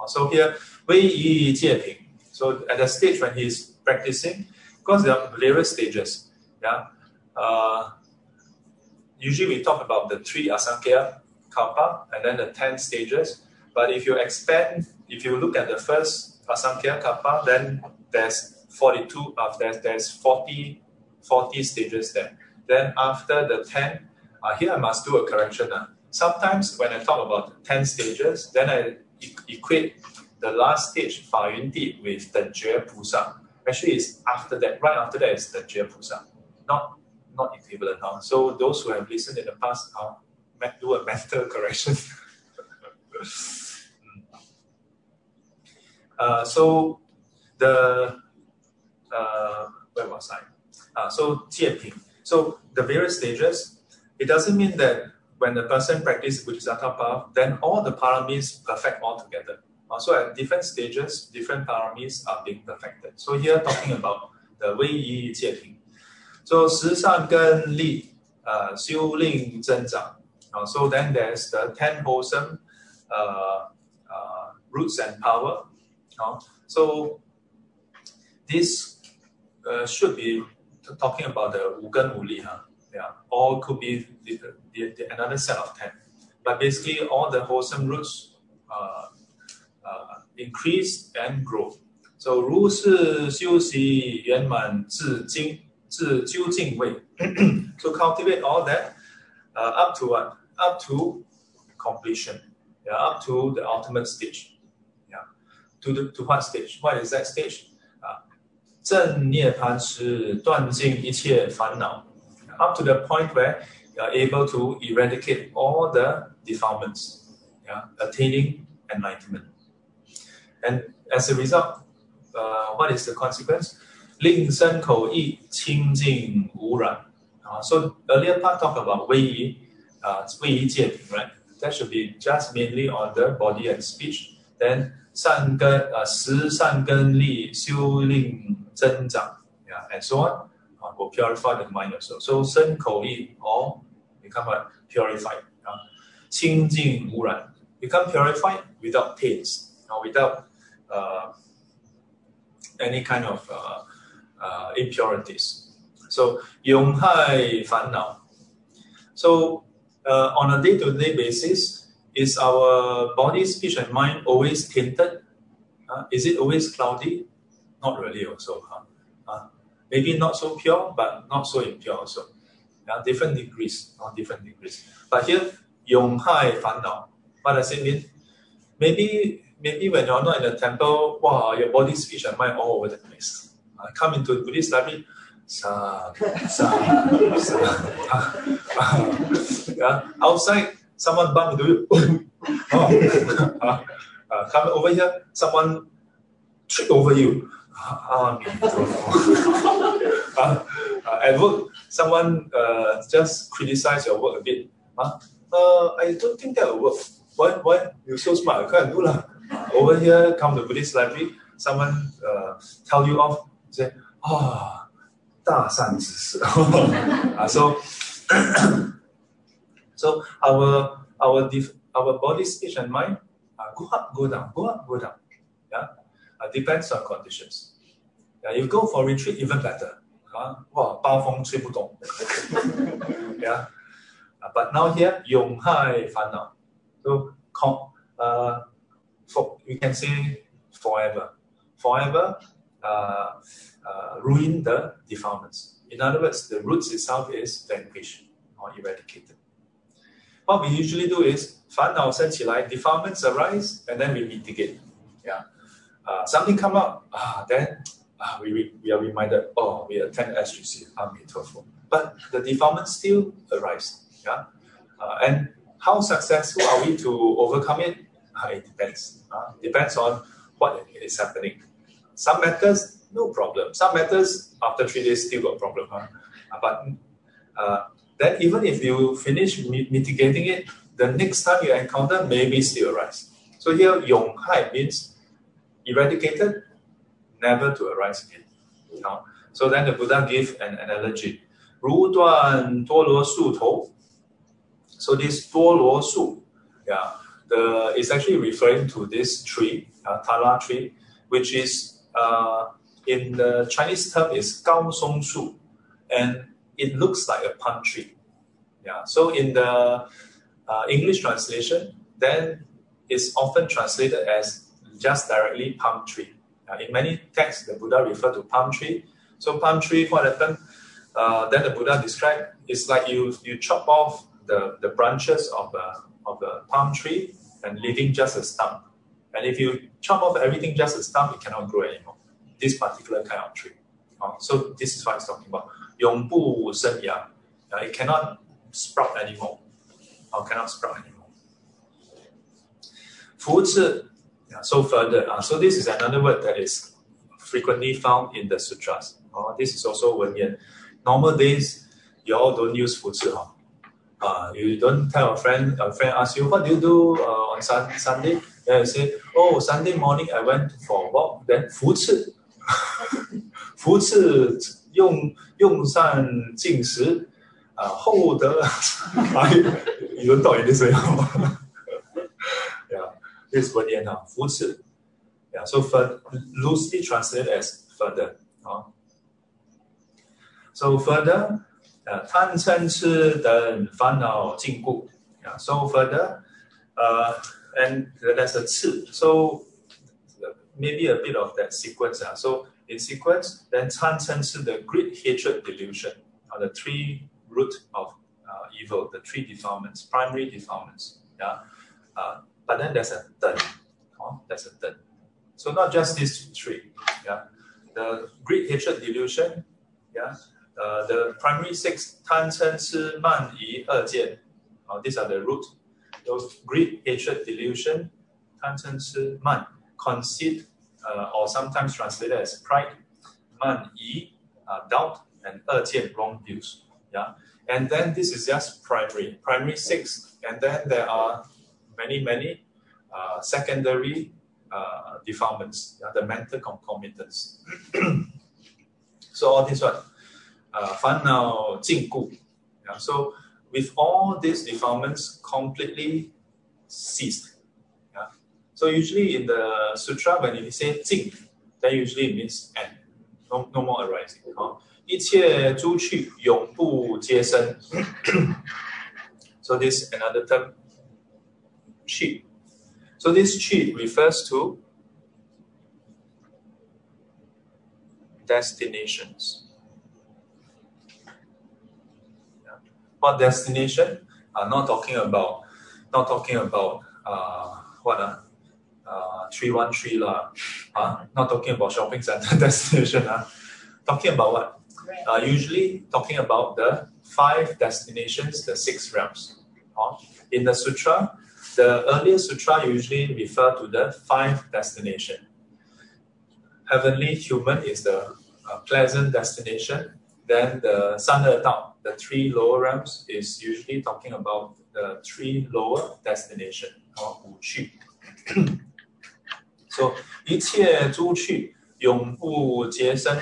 Uh, so here, Wei Yi Jie Ping. So at the stage when he's practicing, because there are various stages. Yeah. Uh, usually we talk about the three Asankhya Kalpa and then the 10 stages. But if you expand, if you look at the first Asankhya Kalpa, then there's 42, uh, there's, there's 40, 40 stages there. Then after the 10, uh, here I must do a correction. Uh. Sometimes when I talk about 10 stages, then I equate the last stage, Fa Yun Di, with the Jue Pusa. Actually, it's after that, right after that is the Pusa, not not equivalent. Huh? So those who have listened in the past, uh, do a mental correction. uh, so the uh, where was I? Uh, so Jieping. So the various stages. It doesn't mean that when the person practices Bodhisattva path, then all the paramis perfect altogether. Uh, so at different stages, different paramis are being perfected. So here talking about the Wei Yi Jieping. So 十善根力, uh, 修令增长. Uh, so then there's the ten wholesome uh, uh, roots and power. Uh, so this uh, should be talking about the 五根五力, huh? Yeah, or could be the, the, the, another set of ten. But basically, all the wholesome roots uh, uh, increase and grow. So 如是修习圆满至精至究竟位 so cultivate all that uh, up to what? Up to completion. Yeah, up to the ultimate stage. Yeah. To the to what stage? What is that stage? Uh, 正涅槃时断尽一切烦恼 up to the point where you are able to eradicate all the defilements, yeah, attaining enlightenment. And as a result, uh, what is the consequence? 令身口意清净无染. Uh, so earlier part talk about 位移, uh, 位移戒品, right? That should be just mainly on the body and speech. Then 善根, uh, 十善根力修令增长, yeah, and so on. Uh, will purify the mind also. So 身口意 all become uh, purified. Uh, 清净无染 become purified without taints, uh, without uh, uh, any kind of uh, uh, impurities. So Yonghai Fan So uh, on a day-to-day basis, is our body, speech, and mind always tainted? Uh, is it always cloudy? Not really also. Huh? Uh, maybe not so pure, but not so impure also. Uh, different degrees, on different degrees. But here, Yonghai Fan What does it mean? Maybe maybe when you're not in the temple, wow, your body, speech, and mind all over the place. Uh, come into Buddhist library, sa, sa, sa. Yeah, outside someone bump into you. oh. uh, uh, come over here, someone trip over you. Ah, uh, uh, at work, someone uh, just criticize your work a bit. Huh? Uh, I don't think that will work. Why? Why? You're so smart. You can't do lah. Over here, come to Buddhist library, someone uh, tell you off, say, ah, 大善之事. uh, so, so our our dif- our body, speech, and mind uh, go up, go down, go up, go down. Yeah, uh, depends on conditions. Yeah, you go for retreat even better. Uh, 哇，暴风吹不动。yeah, uh, but now here 永害烦恼 so com, uh, for, can say forever, forever uh, uh, ruin the defilements. In other words, the roots itself is vanquished or eradicated. What we usually do is fan ourselves like defilements arise and then we mitigate. Yeah. Uh, something come up, ah, then ah, we, we are reminded, oh, we attend SGC, Amitofo. Ah, but the defilement still arise. Yeah? Uh, and how successful are we to overcome it? Uh, it depends. Uh, depends on what is happening. Some matters, no problem. Some matters, after three days, still got problem. Huh? Uh, but uh, then even if you finish mi- mitigating it, the next time you encounter maybe still arise. So here, Yong Hai means eradicated, never to arise again. Now, so then the Buddha gave an analogy. 如断多罗树头 so this 多罗树, yeah, the, is actually referring to this tree, uh, Tala tree, which is uh, in the Chinese term is Gao Song Shu, and it looks like a palm tree. Yeah. So in the uh, English translation, then it's often translated as just directly palm tree. Uh, in many texts, the Buddha referred to palm tree. So palm tree, for happened? Uh, then the Buddha described it's like you you chop off the, the branches of a, of a palm tree and leaving just a stump. And if you chop off everything just a stump, it cannot grow anymore. This particular kind of tree. Uh, so this is what it's talking about. 永不生芽. Uh, it cannot sprout anymore. Or cannot sprout anymore. 扶持 yeah, so further, uh, so this is another word that is frequently found in the sutras. Uh, this is also Wenyan. Normal days, you all don't use 扶持. Huh? Uh, you don't tell a friend, a friend asks you, what do you do uh, on sun, Sunday? Then you say, oh, Sunday morning I went for a walk. Then 扶持，扶持用用善进食，啊、厚德，you don't talk in this way. yeah, this is Wenyan now. 扶持 Yeah, so for, loosely translated as further. Uh. So further, uh, yeah, so further, uh, and that's a chi. So maybe a bit of that sequence. Uh. So in sequence, then the greed, hatred, delusion are the three root of uh, evil, the three defilements, primary defilements. Yeah. Uh, but then there's a third. There's a third. So not just these three. Yeah. The greed, hatred, delusion. Yeah. Uh, the primary six, Tan Chen Shi Man Yi Er Jian. Uh, these are the root. Those greed, hatred, delusion, Tan Chen Shi Man, conceit, uh, or sometimes translated as pride, Man Yi, uh, doubt, and Er Jian, wrong views. Yeah. And then this is just primary, primary six. And then there are many, many secondary defilements, yeah, the mental concomitants. so all these one uh, 烦恼禁锢. Yeah, so with all these defilements completely ceased. Yeah. So usually in the sutra when you say 禁, then usually it means end. No, no more arising. Huh? 一切诸趣永不皆生. so this is another term, chi. So this chi refers to destinations. What destination? Uh, not talking about, not talking about uh, what uh, uh, three one three lah. Uh, not talking about shopping center destination. Uh. Talking about what? Uh, usually talking about the five destinations, the six realms. 哦 In the sutra, the earlier sutra usually refer to the five destination. Heavenly human is the uh, pleasant destination. Then the San Dao, the three lower realms, is usually talking about the three lower destination or 五趣。so 一切诸趣永不结生。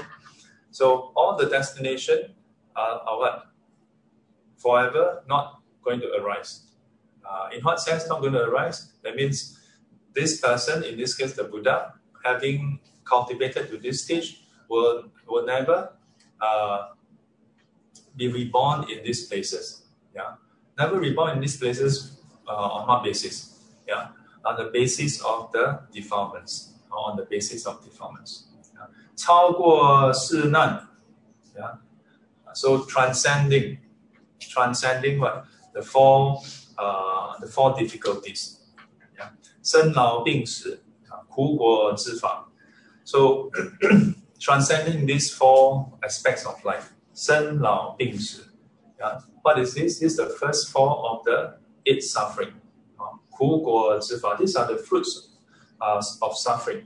So all the destination are, are what? Forever not going to arise. Uh, in what sense not going to arise? That means this person, in this case the Buddha, having cultivated to this stage, will, will never uh, be reborn in these places. Yeah, never reborn in these places uh, on what basis? Yeah, on the basis of the defilements, or on the basis of defilements. Yeah. 超过世难, yeah. So transcending, transcending what the four, uh, the four difficulties. Yeah. 生老病死, uh, 苦果之法. So transcending these four aspects of life. 生老病死. Yeah. What is this? This is the first four of the eight suffering. Uh, 苦果之法. These are the fruits uh, of suffering.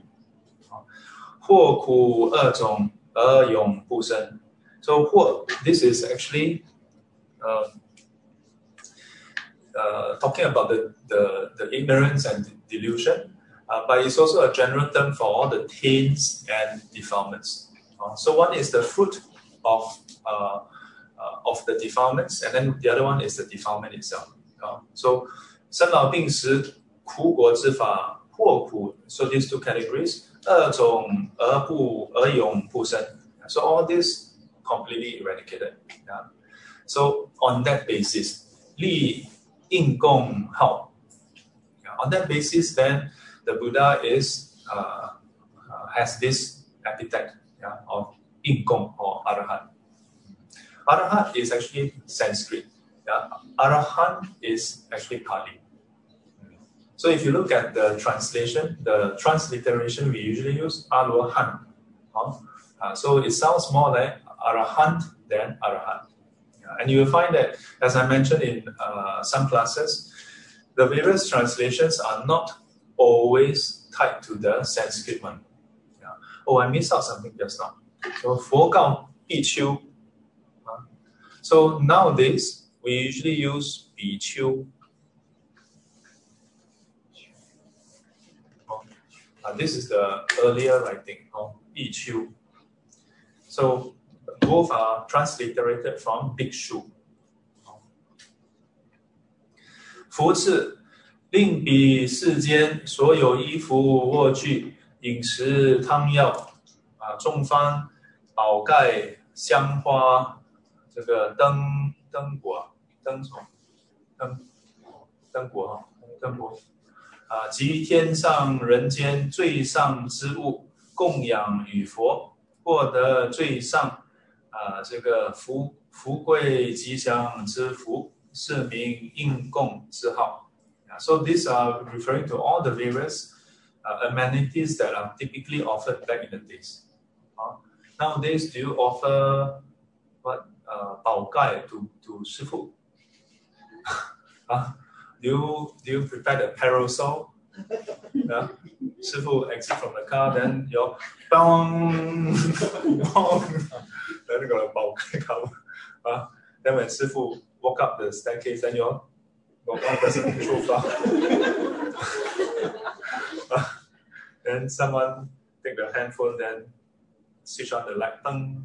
祸苦二种而永不生. So what this is actually uh, uh, talking about the, the, the ignorance and delusion, uh, but it's also a general term for all the taints and defilements. Uh, so one is the fruit of uh, uh, of the defilements, and then the other one is the defilement itself. Uh, so 生老病死、苦果之法、祸苦, so these two categories, 二种而不而永不生. So all this completely eradicated. Yeah. So on that basis, 立应供好. Yeah. On that basis, then the Buddha is uh, uh, has this epithet yeah, of 应供 or arahant. Arahant is actually Sanskrit. Yeah. Arahant is actually Pali. So if you look at the translation, the transliteration we usually use, Aluhan. Uh, so it sounds more like Arahant than Arahant. Yeah, and you will find that, as I mentioned in uh, some classes, the various translations are not always tied to the Sanskrit one. Yeah. Oh, I missed out something just now. So, 佛告比丘. so nowadays, we usually use BQ. Oh, uh, this is the earlier writing of oh, BQ. So both are transliterated from bhikshu. 扶持令彼世间所有衣服、卧具、饮食、汤药，啊，众方宝盖、香花、这个灯灯果、灯什么灯灯果哈灯果啊，及天上人间最上之物供养与佛，获得最上啊这个福福贵吉祥之福，是名应供之号。So these are referring to all the various uh, amenities that are typically offered back in the days. Nowadays, do you offer what uh, 宝盖 to to 师傅？啊 do you do you prepare the parasol? yeah? 师傅 exit from the car, then you bong, bong, then you got a 宝盖 come. Uh, then when 师傅 walk up the staircase, then you got one person too far. uh, then someone take the handphone, then switch on the light. Bang.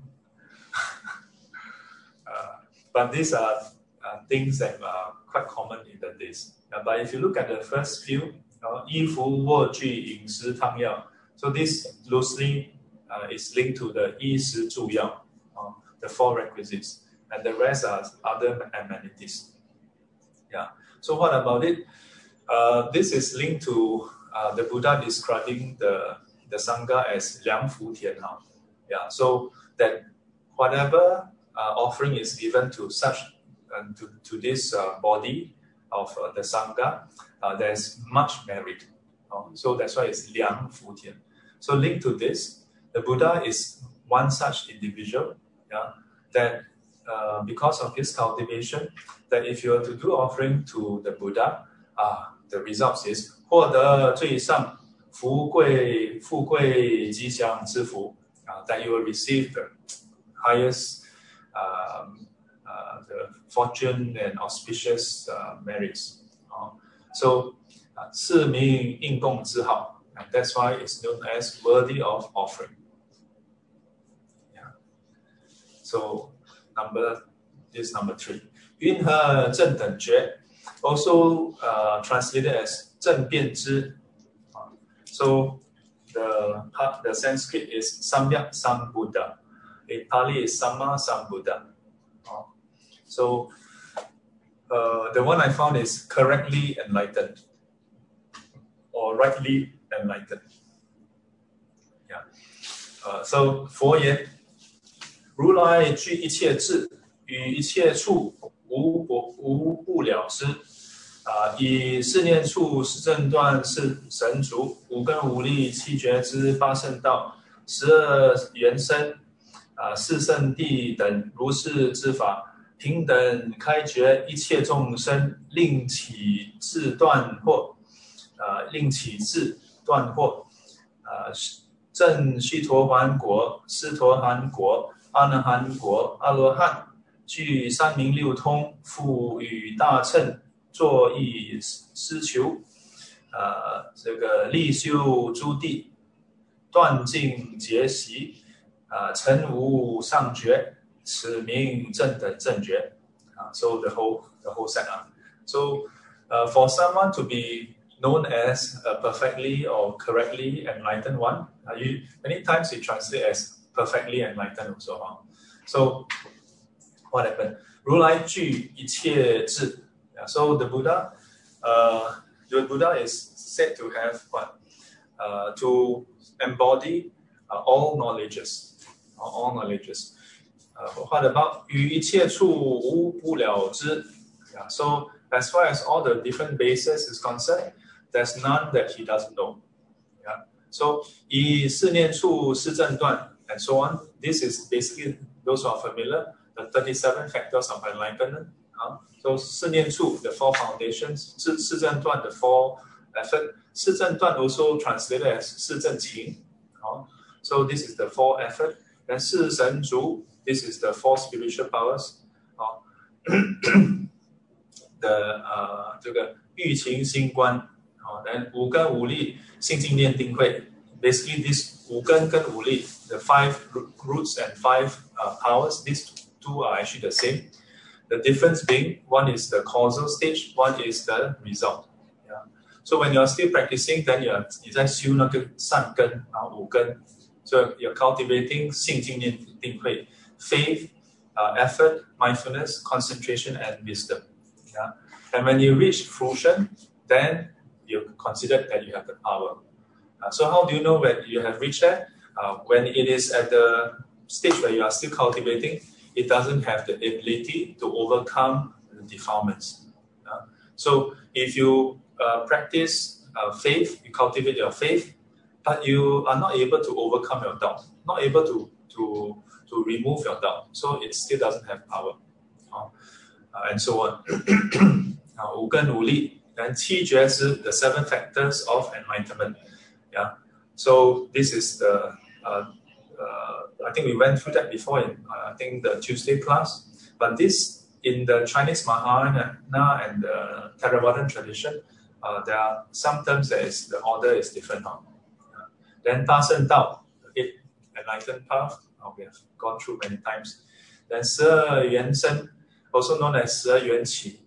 uh, but these are uh, things that are quite common in the days. Uh, but if you look at the first few, uh, 衣服、卧具、饮食、汤药, so this loosely uh, is linked to the 衣食住药, uh, the four requisites, and the rest are other amenities. Yeah. So what about it? Uh, this is linked to uh, the Buddha describing the the sangha as 良福田 Yeah. So that whatever uh, offering is given to such uh, to, to this uh, body of uh, the sangha, uh, there's much merit. Uh, so that's why it's Liang Fu Tian. So linked to this, the Buddha is one such individual yeah, that uh, because of his cultivation, that if you are to do offering to the Buddha, uh, the results is 获得最上富贵富贵吉祥之福 uh, that you will receive the highest um, uh, the fortune and auspicious uh, merits. Uh, so, uh, 是名应供之好 and that's why it's known as worthy of offering. Yeah. So, number this number three. 云何正等觉 also uh, translated as 正变之 so the the Sanskrit is Samyak Sambuddha. in Pali is Samma Sambuddha. Uh, oh. so uh, the one I found is correctly enlightened or rightly enlightened. Yeah. Uh, so 佛言，如来具一切智，与一切处无不无不了之。啊、呃，以四念处是正断是神足，五根五力七觉之八圣道，十二缘生啊四圣地等如是之法，平等开觉一切众生，令起智断惑，啊令起智断惑，啊正须陀洹国、斯陀含国、阿那含国、阿罗汉，具三明六通，复与大乘。作意施求，啊，这个立修诸地，断尽结习，啊，成无上觉，此名正等正觉。啊，so the whole the whole set up. So, uh, for someone to be known as a perfectly or correctly enlightened one, uh, you many times you translate as perfectly enlightened also. Huh? So, what happened? 如来具一切智。yeah, so the Buddha, uh, the Buddha is said to have what? Uh, to embody uh, all knowledges, uh, all knowledges. Uh, what about 于一切处无不了知? Yeah, so as far as all the different bases is concerned, there's none that he doesn't know. Yeah. So 以四念处四正断 and so on. This is basically those who are familiar, the 37 factors of enlightenment. Uh, so 四念处 the four foundations, 四四正断 the four effort. 四正断 also translated as 四正勤. Uh, so this is the four effort. And 四神足 this is the four spiritual powers. Uh, the uh 这个欲勤心观。uh, then 五根五力心静念定慧。Basically, this 五根跟五力 the five roots and five uh, powers, these two are actually the same. The difference being one is the causal stage, one is the result. Yeah. So when you're still practicing, then you're 你在修那个善根啊五根 ，so you're cultivating 信心念定慧 faith, uh, effort, mindfulness, concentration, and wisdom. Yeah. And when you reach fruition, then you consider that you have the power. Uh, so how do you know when you have reached that? Uh, when it is at the stage where you are still cultivating, it doesn't have the ability to overcome the defilements. Uh, so if you uh, practice uh, faith, you cultivate your faith, but you are not able to overcome your doubt, not able to to to remove your doubt, so it still doesn't have power, uh, and so on. 啊，五根五力，and 七觉知 the seven factors of enlightenment. Yeah, so this is the uh, uh, I think we went through that before in uh, I think the Tuesday class. But this in the Chinese Mahayana and the Theravadan tradition, uh, there are some terms that is the order is different. Huh? Then Da Shen Dao, the eight enlightened path, uh, we have gone through many times. Then Se Yuan Shen, also known as Se Yuan Qi.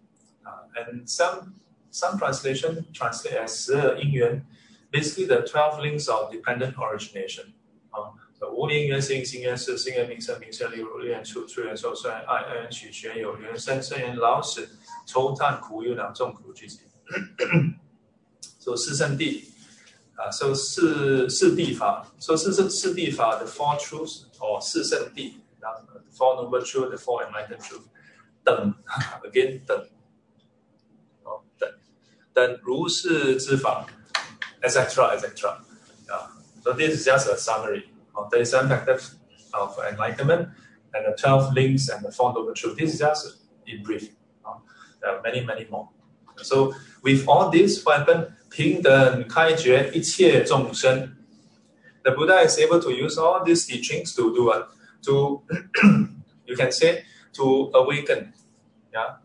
Uh, and some some translation translate as Se Yin Yuan, basically the 12 links of dependent origination. Uh, 无名缘行，行缘事，行缘名声，名声利入，利缘处，处缘受，受缘爱，爱缘取，取缘有，缘生，生缘老死，愁叹苦忧两众苦聚集。说四圣地 uh, so Siddhifa. So Siddhifa, the Four Truths, or the Four Noble Truths, the Four Enlightened Truths. Again, then. Etc., etc. Yeah. So this is just a summary of 37 factors of enlightenment and the 12 links and the Four Noble Truths. This is just in brief. There are many, many more. So with all this, what happened? 平等开觉一切众生 the Buddha is able to use all these teachings to do what? To, you can say, to awaken. Yeah.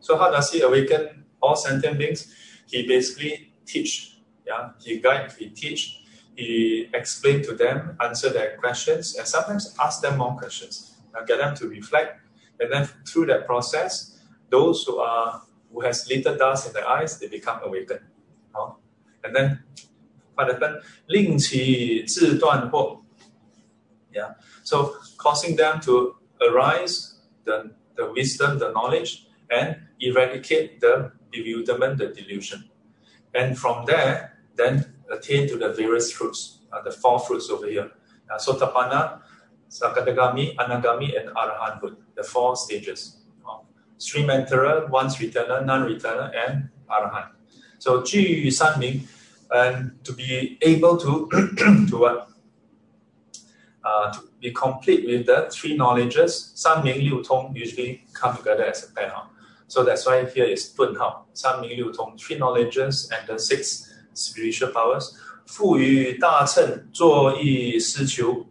So how does he awaken all sentient beings? He basically teach. Yeah. He guide, he teach, he explain to them, answer their questions, and sometimes ask them more questions. Uh, get them to reflect. And then through that process, those who are who has little dust in their eyes, they become awakened. And then yeah. So causing them to arise the, the wisdom, the knowledge, and eradicate the bewilderment, the delusion. And from there, then attain to the various fruits, uh, the four fruits over here. Uh, Sotapanna, Sakadagami, Anagami, and Arahanthood, the four stages stream enterer, one's returner, non-returner, and arahant. So Ji San Ming, and to be able to to what? Uh, to be complete with the three knowledges, San Ming Liu Tong usually come together as a pair. Huh? So that's why here is Dun Hao, San Ming Liu Tong, three knowledges and the six spiritual powers. Fu Yu Da Chen, Zuo Yi Si Qiu.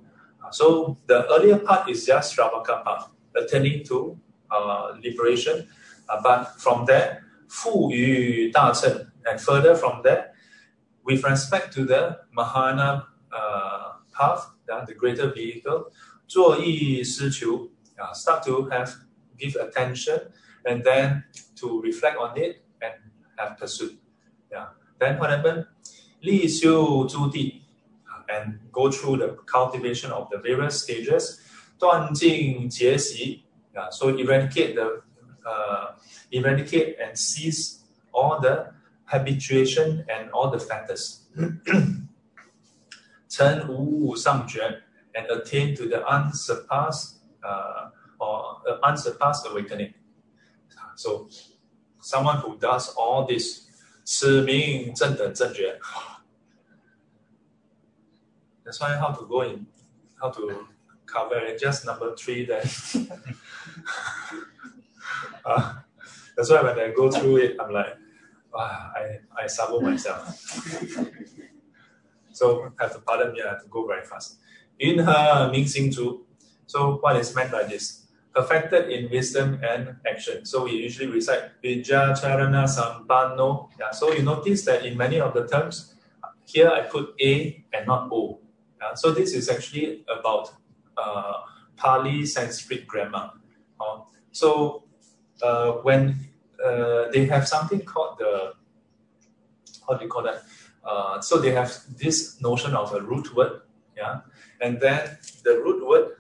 So the earlier part is just Sravaka part, attending to uh, liberation. Uh, but from there, Fu Yu Da Chen, and further from there, with respect to the Mahayana uh, path, the greater vehicle, 做意思求, qiu, start to have give attention and then to reflect on it and have pursuit. Yeah. Then what happened? Li Xiu Zhu Di and go through the cultivation of the various stages. 断尽结习 yeah, so eradicate the uh, eradicate and cease all the habituation and all the factors. 成无物上觉 and attain to the unsurpassed uh, or uh, unsurpassed awakening. So, someone who does all this, 此名正等正觉. That's why how to go in, how to cover it. Just number three then. uh, that's why when I go through it, I'm like, I, I sabo myself. so I have to pardon me, I have to go very fast. In her Ming Xing Zhu. So what is meant by this? Perfected in wisdom and action. So we usually recite Vijja Charana Sampanno. Yeah, so you notice that in many of the terms, here I put A and not O. Yeah, so this is actually about uh, Pali Sanskrit grammar. Uh, so uh, when uh, they have something called the how do you call that? Uh, so they have this notion of a root word, yeah, and then the root word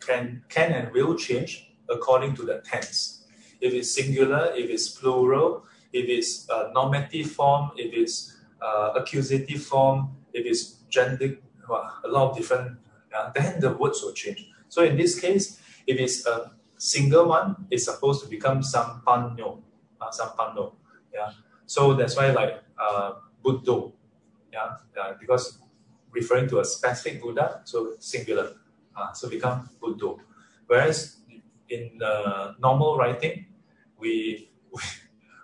can can and will change according to the tense. If it's singular, if it's plural, if it's uh, normative form, if it's accusative form, if it's gender, well, a lot of different, yeah, then the words will change. So in this case, if it's a single one, it's supposed to become sampanyo, uh, sampanno, yeah. So that's why like uh, Buddho, yeah, uh, because referring to a specific Buddha, so singular, uh, so become Buddha. Whereas in uh, normal writing, we we,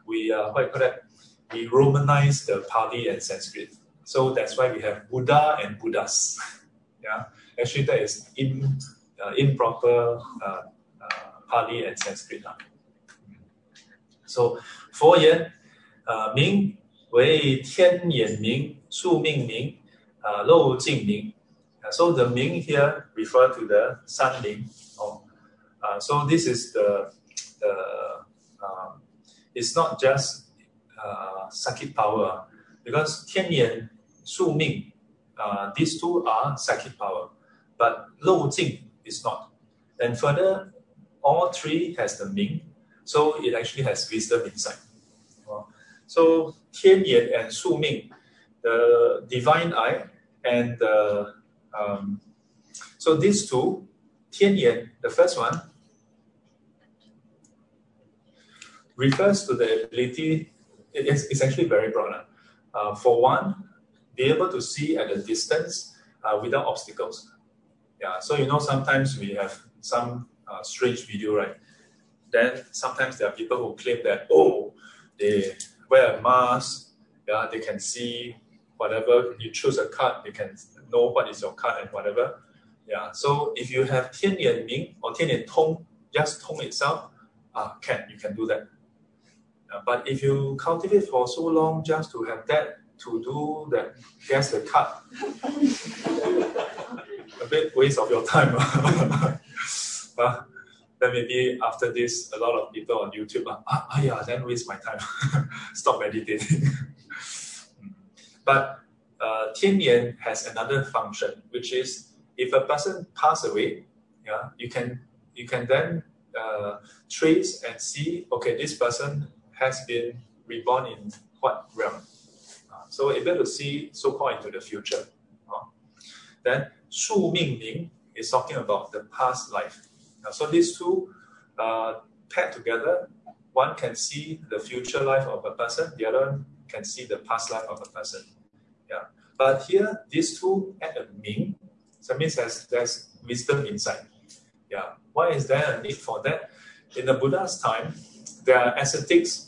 we uh, what call that? We Romanize the Pali and Sanskrit. So that's why we have Buddha and Buddhas. yeah, actually that is in, uh, improper uh, uh Pali and Sanskrit. Uh. So, four year, uh, Ming, 为天眼明,宿命明, uh, 漏尽明. Uh, so the Ming here refer to the San Ming. Oh. Uh, so this is the, the uh, it's not just uh, psychic power because Tianyan, Su Ming, uh, these two are psychic power but Lou Jing is not. And further, all three has the Ming, so it actually has wisdom inside. Uh, so Tian Yan and Su Ming, the divine eye, and the um, so these two, Tian Yan, the first one, refers to the ability. It's, it's actually very broad. Uh, for one, be able to see at a distance uh, without obstacles. Yeah, so you know, sometimes we have some uh, strange video, right? Then sometimes there are people who claim that, oh, they wear a mask, yeah, they can see whatever. You choose a card, they can know what is your card and whatever. Yeah, so if you have Tian Yan Ming or Tian Yan Tong, just Tong itself, uh, can, you can do that. Uh, but if you cultivate for so long just to have that, to do that, guess the card. bit waste of your time. but then maybe after this, a lot of people on YouTube are, ah, ah yeah, then waste my time. Stop meditating. but uh, Tianyan has another function, which is if a person pass away, yeah, you can you can then uh, trace and see, okay, this person has been reborn in what realm. Uh, so able to see so-called into the future. Uh, then Shu Ming Ning is talking about the past life. Uh, so these two uh, paired together, one can see the future life of a person, the other can see the past life of a person. Yeah. But here, these two add a Ming, so it means there's, there's wisdom inside. Yeah. Why is there a need for that? In the Buddha's time, there are ascetics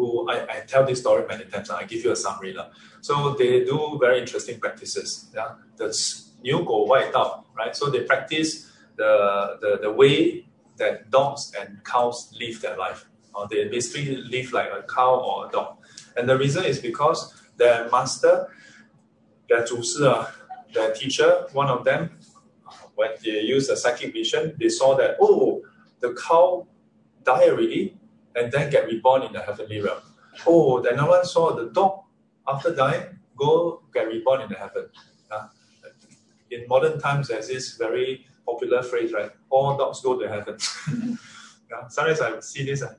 who I, I tell this story many times. I give you a summary. So they do very interesting practices. Yeah? That's Niu Gou Wai Dao, right? So they practice the, the, the way that dogs and cows live their life. Or they basically live like a cow or a dog. And the reason is because their master, their their teacher, one of them, when they used the psychic vision, they saw that, oh, the cow died already, and then get reborn in the heavenly realm. Oh, then no one saw the dog after dying go get reborn in the heaven. Uh, in modern times, there's this very popular phrase, right? All dogs go to heaven. yeah, sometimes I see this, uh,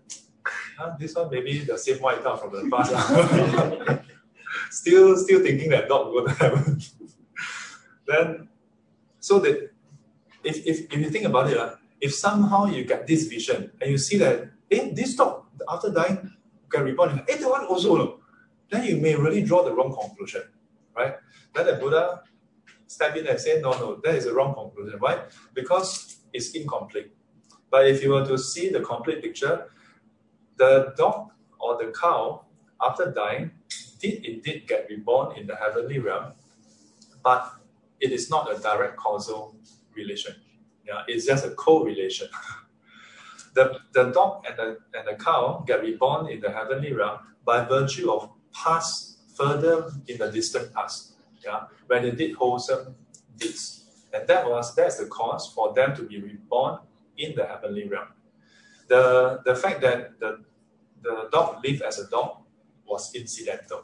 uh, this one maybe the same white dog from the past. still, still thinking that dog go to heaven. then, so that if, if, if you think about it, uh, if somehow you get this vision and you see that, eh, this dog after dying get reborn, eh, the one also, no, then you may really draw the wrong conclusion, right? Then the Buddha step in and say, no, no, that is a wrong conclusion. Why? Because it's incomplete. But if you were to see the complete picture, the dog or the cow, after dying, did indeed get reborn in the heavenly realm, but it is not a direct causal relation. Yeah, it's just a correlation. the, the dog and the, and the cow get reborn in the heavenly realm by virtue of past further in the distant past. Yeah, when they did wholesome deeds. And that was that's the cause for them to be reborn in the heavenly realm. The the fact that the the dog lived as a dog was incidental.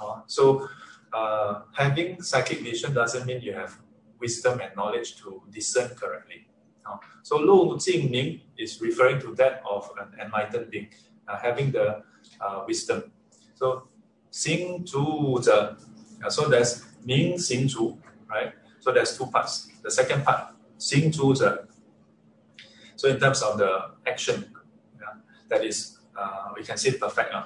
Uh, so uh, having psychic vision doesn't mean you have wisdom and knowledge to discern correctly. So Lu Jing Ming is referring to that of an enlightened being, uh, having the uh, wisdom. So Xing Zhu Zhe, uh, so there's Ming Xing Zhu, right? So there's two parts. The second part, Xing Zhu Zhe. So in terms of the action, yeah, that is, uh, we can say perfect. Uh.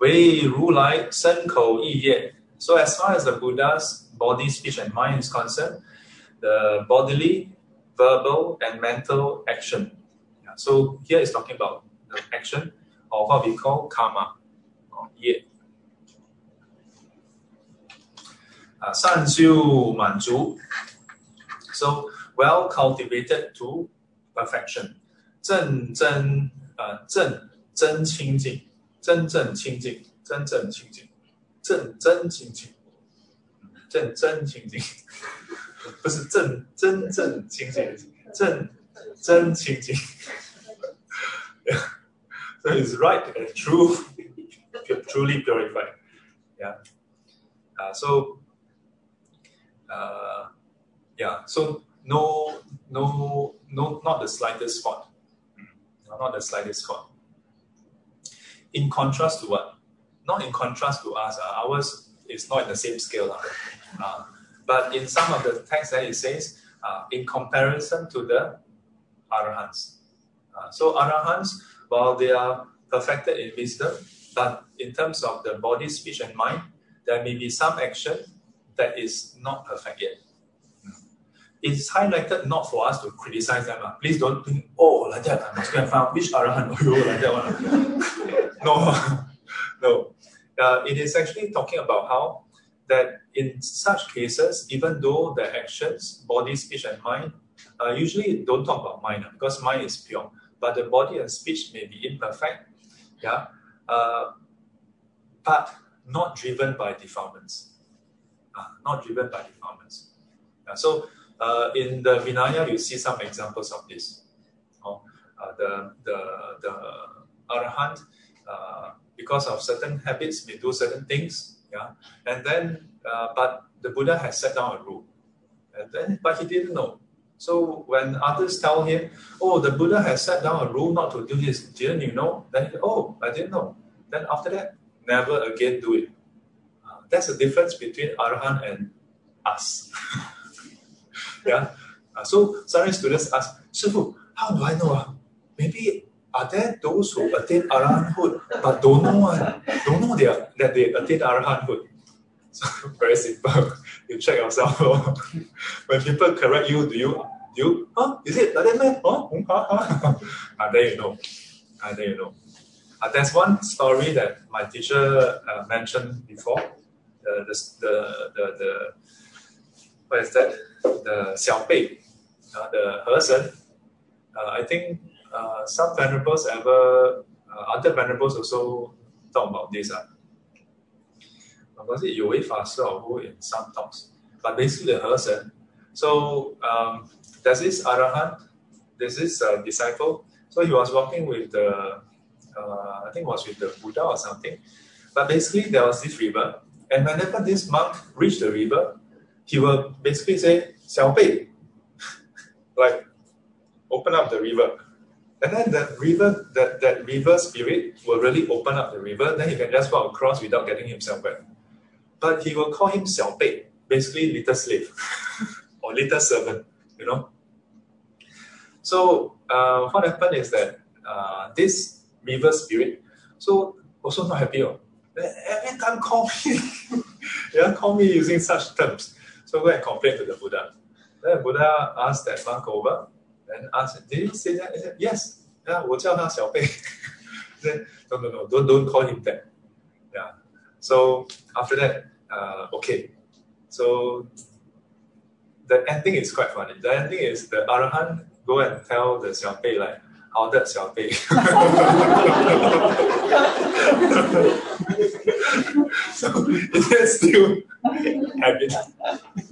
Wei Ru Lai Shen Kou Yi Ye. So as far as the Buddha's body, speech, and mind is concerned, the bodily, verbal, and mental action. Yeah, so here is talking about the action of what we call karma, or ye. Uh, so well cultivated to perfection. 正真呃正真清净，真正清净，真正清净，正真清净，正真清净。 不是正真正清净，正真清净。so it's right and true, truly purified. Yeah. Uh, so, uh, yeah. So no, no, no, not the slightest spot. Not the slightest spot. In contrast to what? Not in contrast to us. Uh, ours is not in the same scale. Uh, but in some of the texts that it says, uh, in comparison to the arahants. Uh, so arahants, while they are perfected in wisdom, but in terms of the body, speech, and mind, there may be some action that is not perfect yet. it's highlighted not for us to criticize them. ah. Please don't think, oh, like that, I must go and find which Arahant, oh, like that one. no, no. Uh, it is actually talking about how that in such cases, even though the actions, body, speech, and mind, uh, usually don't talk about mind ah, because mind is pure, but the body and speech may be imperfect, yeah, uh, but not driven by defilements. Ah, not driven by defilements. Yeah, so uh, in the Vinaya, you see some examples of this. Oh, uh, the the the arahant, uh, because of certain habits, may do certain things. Yeah, and then uh, but the Buddha has set down a rule, and then but he didn't know. So when others tell him, "Oh, the Buddha has set down a rule not to do this," didn't you know? Then he, "Oh, I didn't know." Then after that, never again do it. Uh, that's the difference between arahant and us. yeah. Uh, so some students ask, Shifu, how do I know? ah? Maybe are there those who attain arahanthood but don't know one, don't know they are, that they attain arahanthood? Very simple. You check yourself. when people correct you, do you do you huh? Is it like that man? Huh? Hmm, huh? Ah, there you know. Ah, there you know. Uh, there's one story that my teacher uh, mentioned before. The, the, the, the, the what is that? The Xiao Bei, uh, the Hesan. Uh, I think uh, some venerables ever, uh, other venerables also talk about this. Uh was it UEFA who in some talks, but basically the person. So um, there's this Arahant, there's this uh, disciple. So he was walking with the, uh, I think was with the Buddha or something. But basically there was this river, and whenever this monk reached the river, he will basically say, Xiao like open up the river. And then that river, that, that river spirit will really open up the river. Then he can just walk across without getting himself wet But he will call him 小贝, basically little slave or little servant, you know. So uh, what happened is that uh, this river spirit, so also not happy. Oh. Every time call me, yeah, call me using such terms. So go and complain to the Buddha. Then the Buddha asked that monk over and asked, did he say that? He said, yes. Yeah, 我叫他小贝. then, no, no, no, don't, don't call him that. So after that, uh, okay. So the ending is quite funny. The ending is the Arahant go and tell the Xiaobei like, how that so it is still habit.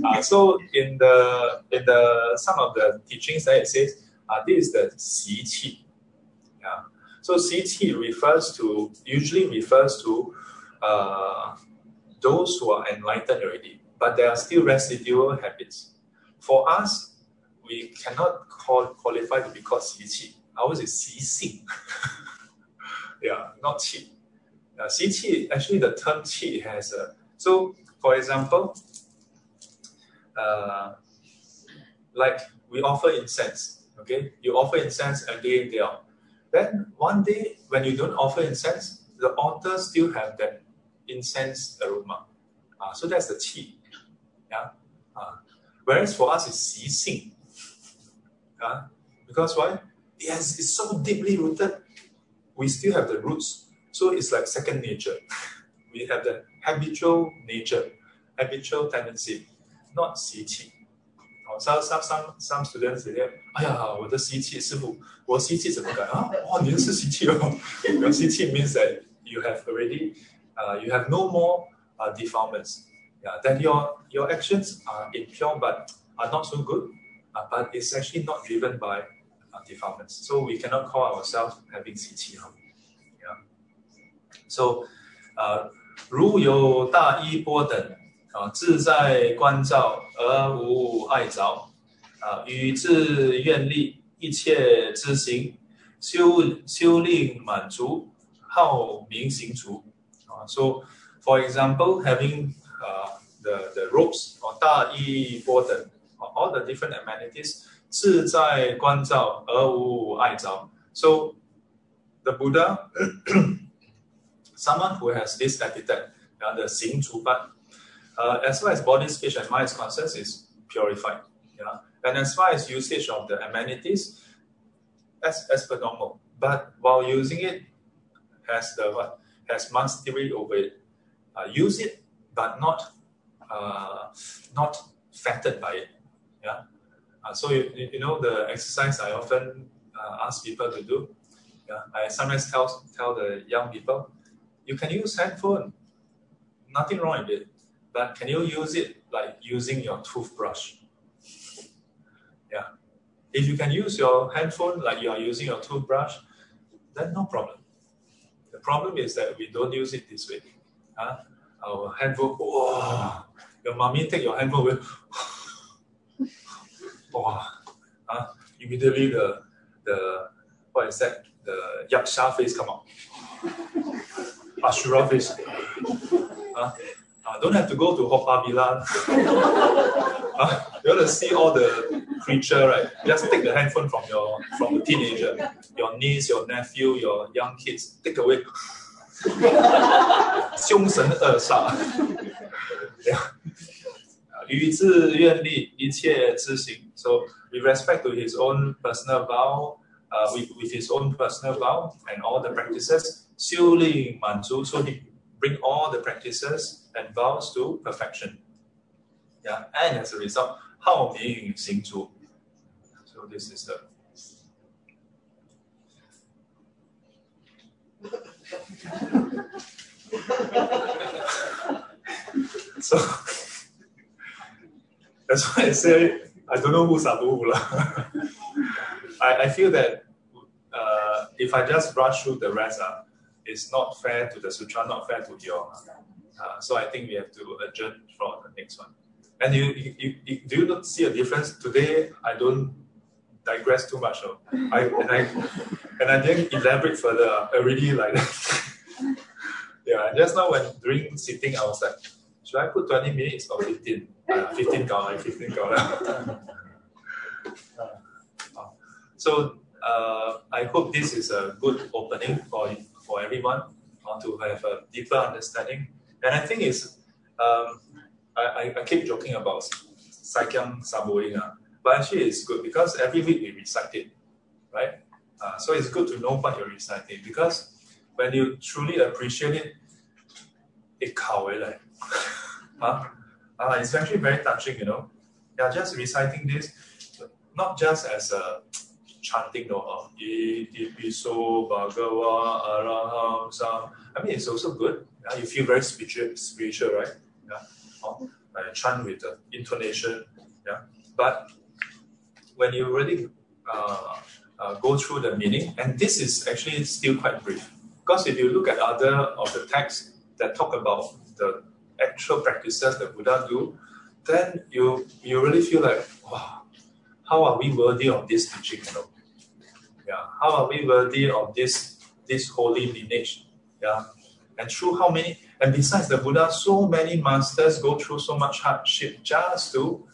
Uh, so in the in the some of the teachings there it says uh, this is the xi qi. Yeah. So xi qi refers to usually refers to uh, those who are enlightened already, but there are still residual habits. For us, we cannot call, qualify to be called qi. Ours is xi xing. yeah, not qi. Uh, qi qi, actually the term qi has a, so for example, uh, like we offer incense, okay? You offer incense a day in, day out. Then one day when you don't offer incense, the altar still have that incense aroma. Uh, so that's the qi. Yeah. Uh, whereas for us, it's 习性. Uh, because why? Yes, it's so deeply rooted. We still have the roots. So it's like second nature. we have the habitual nature, habitual tendency, not 习气. Oh, some, some, some, some students say, 哎呀，我的习气，师傅，我习气怎么改啊？哦，你的是习气哦。Your 习气 means that you have already, uh, you have no more uh, defilements. Yeah, that your your actions are impure but are not so good, uh, but it's actually not driven by uh, defilements. So we cannot call ourselves having 习气 huh? Yeah. So, uh, 如有大衣波等啊，自在观照而无碍着啊，与自愿力一切之行，修修令满足，好名行足 啊。So, for example, having uh, the the ropes or 大衣波等 all the different amenities 自在观照而无碍着。So, the Buddha, someone who has this epithet, uh, the 行足班 uh, as far as body, speech, and mind is concerned, is purified. Yeah. And as far as usage of the amenities, as, as per normal. But while using it, has the what? Has mastery over it. Uh, use it, but not uh, not fattened by it. Yeah. Uh, so you, you you know the exercise I often uh, ask people to do. Yeah. I sometimes tell tell the young people, you can use handphone. Nothing wrong with it. But can you use it like using your toothbrush? Yeah. If you can use your handphone like you are using your toothbrush, then no problem. The problem is that we don't use it this way. Huh? Our handphone, wow, your mommy take your handphone away, wow, huh? immediately the, the, what is that? The yaksha face come out. Ashura face. Huh? Uh, don't have to go to Haw Par Villa. uh, you want to see all the creature, right? Just take the handphone from your from the teenager, your niece, your nephew, your young kids. Take away. 凶神恶煞。yeah. 于自愿力，一切知行。So with respect to his own personal vow, uh, with, with his own personal vow and all the practices, 修令满足, so he bring all the practices and bounds to perfection. Yeah, and as a result, how being sing to? So this is the so that's why I say I don't know who's Abu. I, I feel that uh, if I just rush through the rest, uh, it's not fair to the sutra, not fair to your uh, so I think we have to adjourn for the next one. And you, you, you, do you not see a difference today? I don't digress too much. So I and I and I didn't elaborate further. Already like that. yeah. Just now when during sitting, I was like, should I put twenty minutes or fifteen? Uh, fifteen dollar, fifteen dollar. so uh, I hope this is a good opening for for everyone uh, to have a deeper understanding. And I think it's, um, I, I keep joking about Saikyang Saboing, ah. but actually it's good because every week we recite it, right? Uh, so it's good to know what you're reciting because when you truly appreciate it, it like, huh? uh, It's actually very touching, you know. Yeah, just reciting this, not just as a chanting, no, uh, I mean, it's also good, yeah, you feel very spiritual, spiritual right? Yeah. Oh, I chant with the intonation. Yeah. But when you really uh, uh, go through the meaning, and this is actually still quite brief. Because if you look at other of the texts that talk about the actual practices that Buddha do, then you you really feel like, wow, how are we worthy of this teaching? You know? Yeah, how are we worthy of this this holy lineage? Yeah, and through how many? And besides the Buddha, so many masters go through so much hardship just to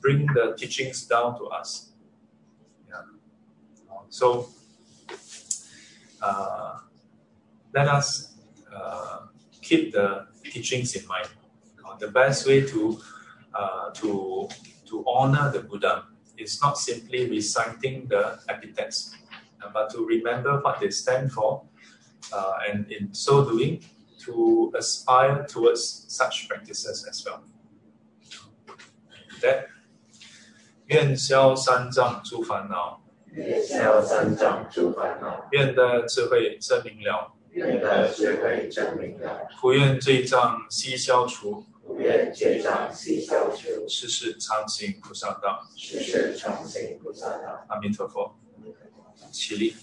bring the teachings down to us. Yeah. So uh, let us uh, keep the teachings in mind. Uh, the best way to uh, to to honor the Buddha is not simply reciting the epithets, uh, but to remember what they stand for, uh, and in so doing, to aspire towards such practices as well. That 愿消三障诸烦恼，愿消三障诸烦恼，愿得智慧真明了，愿得智慧真明了，普愿罪障悉消除，普愿戒障悉消除，世世常行菩萨道。世世常行菩萨道。阿弥陀佛，起立。